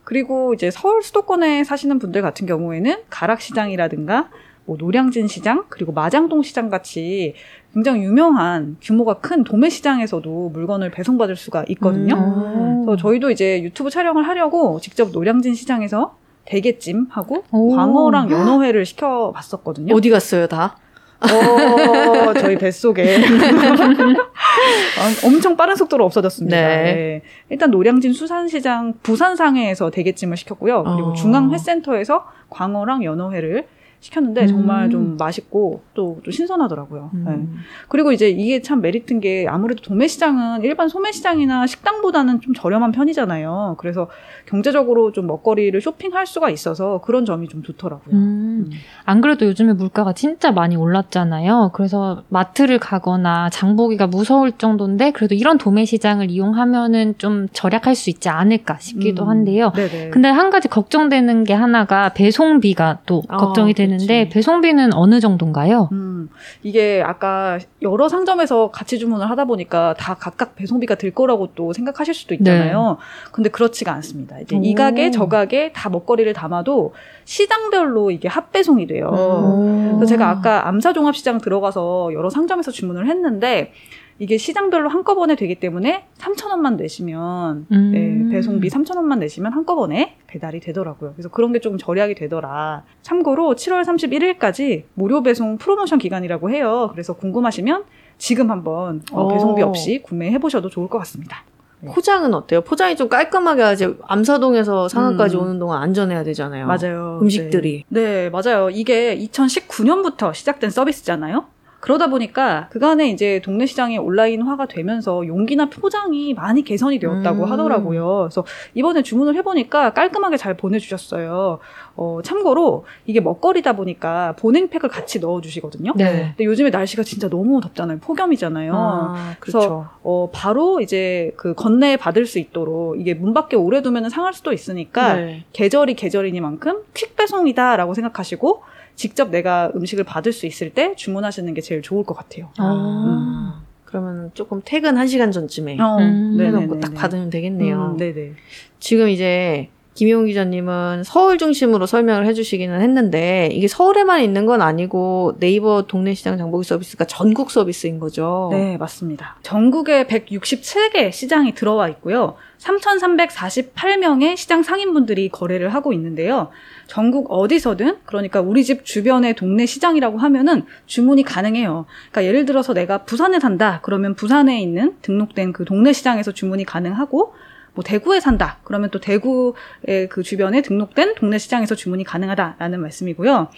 그리고 이제 서울 수도권에 사시는 분들 같은 경우에는 가락시장이라든가 뭐 노량진 시장 그리고 마장동 시장 같이 굉장히 유명한 규모가 큰 도매 시장에서도 물건을 배송받을 수가 있거든요. 음. 그래서 저희도 이제 유튜브 촬영을 하려고 직접 노량진 시장에서 대게찜 하고 오. 광어랑 연어회를 시켜 봤었거든요. 어디 갔어요 다? 어, 저희 뱃속에 어, 엄청 빠른 속도로 없어졌습니다. 네. 네. 일단 노량진 수산시장 부산상해에서 대게찜을 시켰고요. 그리고 어. 중앙회센터에서 광어랑 연어회를 시켰는데 정말 음. 좀 맛있고 또, 또 신선하더라고요. 네. 음. 그리고 이제 이게 참 메리트인 게 아무래도 도매 시장은 일반 소매 시장이나 식당보다는 좀 저렴한 편이잖아요. 그래서 경제적으로 좀 먹거리를 쇼핑할 수가 있어서 그런 점이 좀 좋더라고요. 음. 안 그래도 요즘에 물가가 진짜 많이 올랐잖아요. 그래서 마트를 가거나 장보기가 무서울 정도인데 그래도 이런 도매 시장을 이용하면은 좀 절약할 수 있지 않을까 싶기도 음. 한데요. 네네. 근데 한 가지 걱정되는 게 하나가 배송비가 또 아, 걱정이 그쵸. 되는데. 배송비는 어느 정도인가요? 음, 이게 아까 여러 상점에서 같이 주문을 하다 보니까 다 각각 배송비가 들 거라고 또 생각하실 수도 있잖아요. 근데 그렇지가 않습니다. 이제 이 오. 가게 저 가게 다 먹거리를 담아도 시장별로 이게 합배송이 돼요. 음. 그래서 제가 아까 암사종합시장 들어가서 여러 상점에서 주문을 했는데 이게 시장별로 한꺼번에 되기 때문에 3,000원만 내시면 음. 네, 배송비 3,000원만 내시면 한꺼번에 배달이 되더라고요. 그래서 그런 게 조금 절약이 되더라. 참고로 7월 31일까지 무료 배송 프로모션 기간이라고 해요. 그래서 궁금하시면 지금 한번 어, 오. 배송비 없이 구매해 보셔도 좋을 것 같습니다. 포장은 어때요? 포장이 좀 깔끔하게 하지 암사동에서 상하까지 음. 오는 동안 안전해야 되잖아요. 맞아요. 음식들이. 네. 네, 맞아요. 이게 2019년부터 시작된 서비스잖아요. 그러다 보니까 그간에 이제 동네 시장이 온라인화가 되면서 용기나 포장이 많이 개선이 되었다고 음. 하더라고요. 그래서 이번에 주문을 해보니까 깔끔하게 잘 보내주셨어요. 어, 참고로 이게 먹거리다 보니까 보냉팩을 같이 넣어주시거든요. 네. 근데 요즘에 날씨가 진짜 너무 덥잖아요. 폭염이잖아요. 아, 그래서 그렇죠. 어, 바로 이제 그 건네 받을 수 있도록 이게 문 밖에 오래 두면 상할 수도 있으니까 네. 계절이 계절이니만큼 퀵 배송이다라고 생각하시고 직접 내가 음식을 받을 수 있을 때 주문하시는 게 제일 좋을 것 같아요. 아, 그러면 조금 퇴근 1시간 전쯤에 어, 음. 해놓고 네네네네. 딱 받으면 되겠네요. 음, 네네. 지금 이제 김용 기자님은 서울 중심으로 설명을 해주시기는 했는데 이게 서울에만 있는 건 아니고 네이버 동네 시장 장보기 서비스가 전국 서비스인 거죠. 네, 맞습니다. 전국에 167개 시장이 들어와 있고요. 3,348명의 시장 상인분들이 거래를 하고 있는데요. 전국 어디서든, 그러니까 우리 집 주변의 동네 시장이라고 하면은 주문이 가능해요. 그러니까 예를 들어서 내가 부산에 산다, 그러면 부산에 있는 등록된 그 동네 시장에서 주문이 가능하고, 뭐 대구에 산다, 그러면 또 대구의 그 주변에 등록된 동네 시장에서 주문이 가능하다라는 말씀이고요.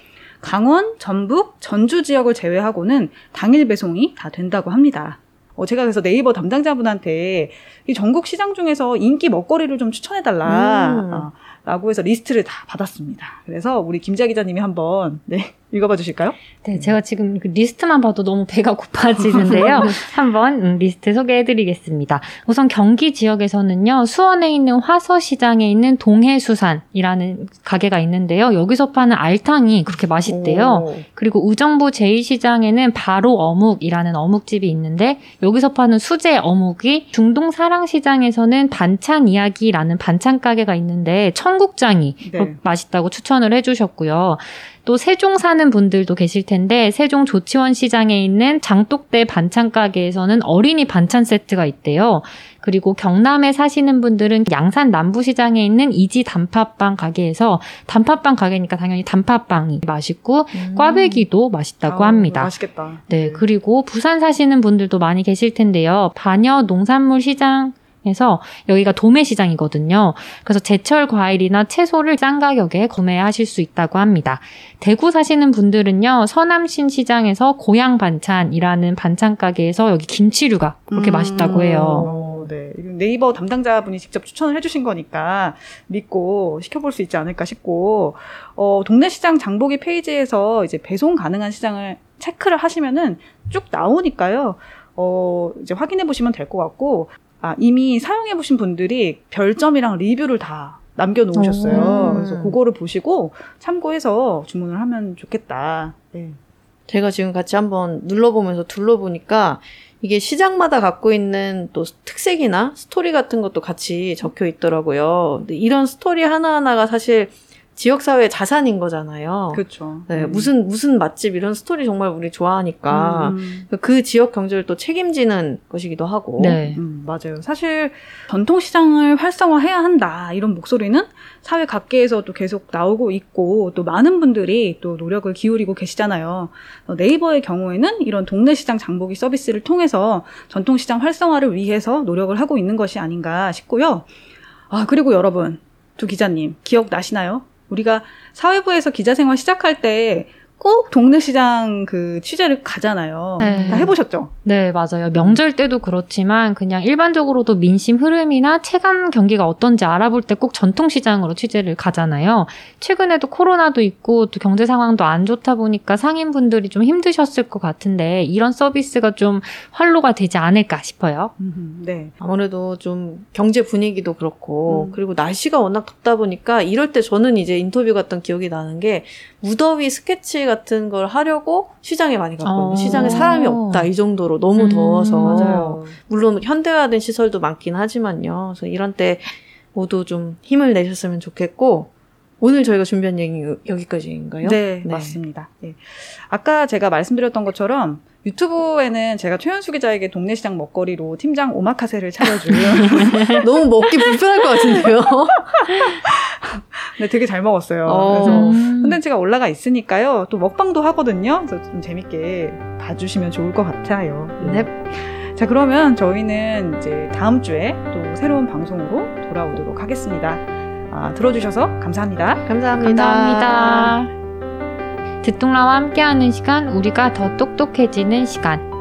강원, 전북, 전주 지역을 제외하고는 당일 배송이 다 된다고 합니다. 어, 제가 그래서 네이버 담당자분한테 이 전국 시장 중에서 인기 먹거리를 좀 추천해달라. 음. 어, 라고 해서 리스트를 다 받았습니다. 그래서 우리 김자 기자님이 한번 네, 읽어봐 주실까요? 네, 제가 지금 그 리스트만 봐도 너무 배가 고파지는데요. 한번 음, 리스트 소개해드리겠습니다. 우선 경기 지역에서는요, 수원에 있는 화서시장에 있는 동해수산이라는 가게가 있는데요. 여기서 파는 알탕이 그렇게 맛있대요. 오. 그리고 의정부 제2시장에는 바로 어묵이라는 어묵집이 있는데 여기서 파는 수제 어묵이 중동 사랑시장에서는 반찬 이야기라는 반찬 가게가 있는데 청국장이 네. 맛있다고 추천을 해주셨고요. 또 세종 사는 분들도 계실 텐데 세종 조치원 시장에 있는 장독대 반찬 가게에서는 어린이 반찬 세트가 있대요. 그리고 경남에 사시는 분들은 양산 남부시장에 있는 이지 단팥빵 가게에서 단팥빵 가게니까 당연히 단팥빵이 맛있고 음. 꽈배기도 맛있다고 아우, 합니다. 맛있겠다. 네, 그리고 부산 사시는 분들도 많이 계실 텐데요. 반여 농산물 시장 에서 여기가 도매시장이거든요. 그래서 제철 과일이나 채소를 싼 가격에 구매하실 수 있다고 합니다. 대구 사시는 분들은요, 서남신 시장에서 고향 반찬이라는 반찬 가게에서 여기 김치류가 그렇게 음, 맛있다고 해요. 어, 네. 네이버 담당자분이 직접 추천을 해주신 거니까 믿고 시켜볼 수 있지 않을까 싶고, 어, 동네 시장 장보기 페이지에서 이제 배송 가능한 시장을 체크를 하시면은 쭉 나오니까요. 어, 이제 확인해 보시면 될 것 같고, 아, 이미 사용해 보신 분들이 별점이랑 리뷰를 다 남겨 놓으셨어요. 오. 그래서 그거를 보시고 참고해서 주문을 하면 좋겠다. 네. 제가 지금 같이 한번 눌러보면서 둘러보니까 이게 시장마다 갖고 있는 또 특색이나 스토리 같은 것도 같이 적혀 있더라고요. 근데 이런 스토리 하나하나가 사실 지역사회의 자산인 거잖아요. 그렇죠. 네, 무슨, 무슨 맛집 이런 스토리 정말 우리 좋아하니까 음. 그 지역 경제를 또 책임지는 것이기도 하고. 네. 음, 맞아요. 사실 전통시장을 활성화해야 한다 이런 목소리는 사회 각계에서도 계속 나오고 있고 또 많은 분들이 또 노력을 기울이고 계시잖아요. 어, 네이버의 경우에는 이런 동네 시장 장보기 서비스를 통해서 전통시장 활성화를 위해서 노력을 하고 있는 것이 아닌가 싶고요. 아 그리고 여러분 두 기자님 기억 나시나요? 우리가 사회부에서 기자 생활 시작할 때 꼭 동네 시장 그 취재를 가잖아요. 네. 다 해보셨죠? 네, 맞아요. 명절 때도 그렇지만 그냥 일반적으로도 민심 흐름이나 체감 경기가 어떤지 알아볼 때 꼭 전통시장으로 취재를 가잖아요. 최근에도 코로나도 있고 또 경제 상황도 안 좋다 보니까 상인분들이 좀 힘드셨을 것 같은데 이런 서비스가 좀 활로가 되지 않을까 싶어요. 음, 네. 아무래도 좀 경제 분위기도 그렇고 음. 그리고 날씨가 워낙 덥다 보니까 이럴 때 저는 이제 인터뷰 갔던 기억이 나는 게 무더위 스케치 같은 걸 하려고 시장에 많이 갔거든요. 어. 시장에 사람이 없다 이 정도로 너무 음, 더워서 맞아요. 물론 현대화된 시설도 많긴 하지만요. 그래서 이런 때 모두 좀 힘을 내셨으면 좋겠고 오늘 저희가 준비한 얘기 여기까지인가요? 네, 맞습니다. 예. 아까 제가 말씀드렸던 것처럼 유튜브에는 제가 최현수 기자에게 동네 시장 먹거리로 팀장 오마카세를 차려준 너무 먹기 불편할 것 같은데요. 네, 되게 잘 먹었어요. 어. 그래서 음. 콘텐츠가 올라가 있으니까요. 또 먹방도 하거든요. 그래서 좀 재밌게 봐주시면 좋을 것 같아요. 네. 자, 그러면 저희는 이제 다음 주에 또 새로운 방송으로 돌아오도록 하겠습니다. 아, 들어주셔서 감사합니다. 감사합니다. 감사합니다. 듣동라와 함께하는 시간, 우리가 더 똑똑해지는 시간.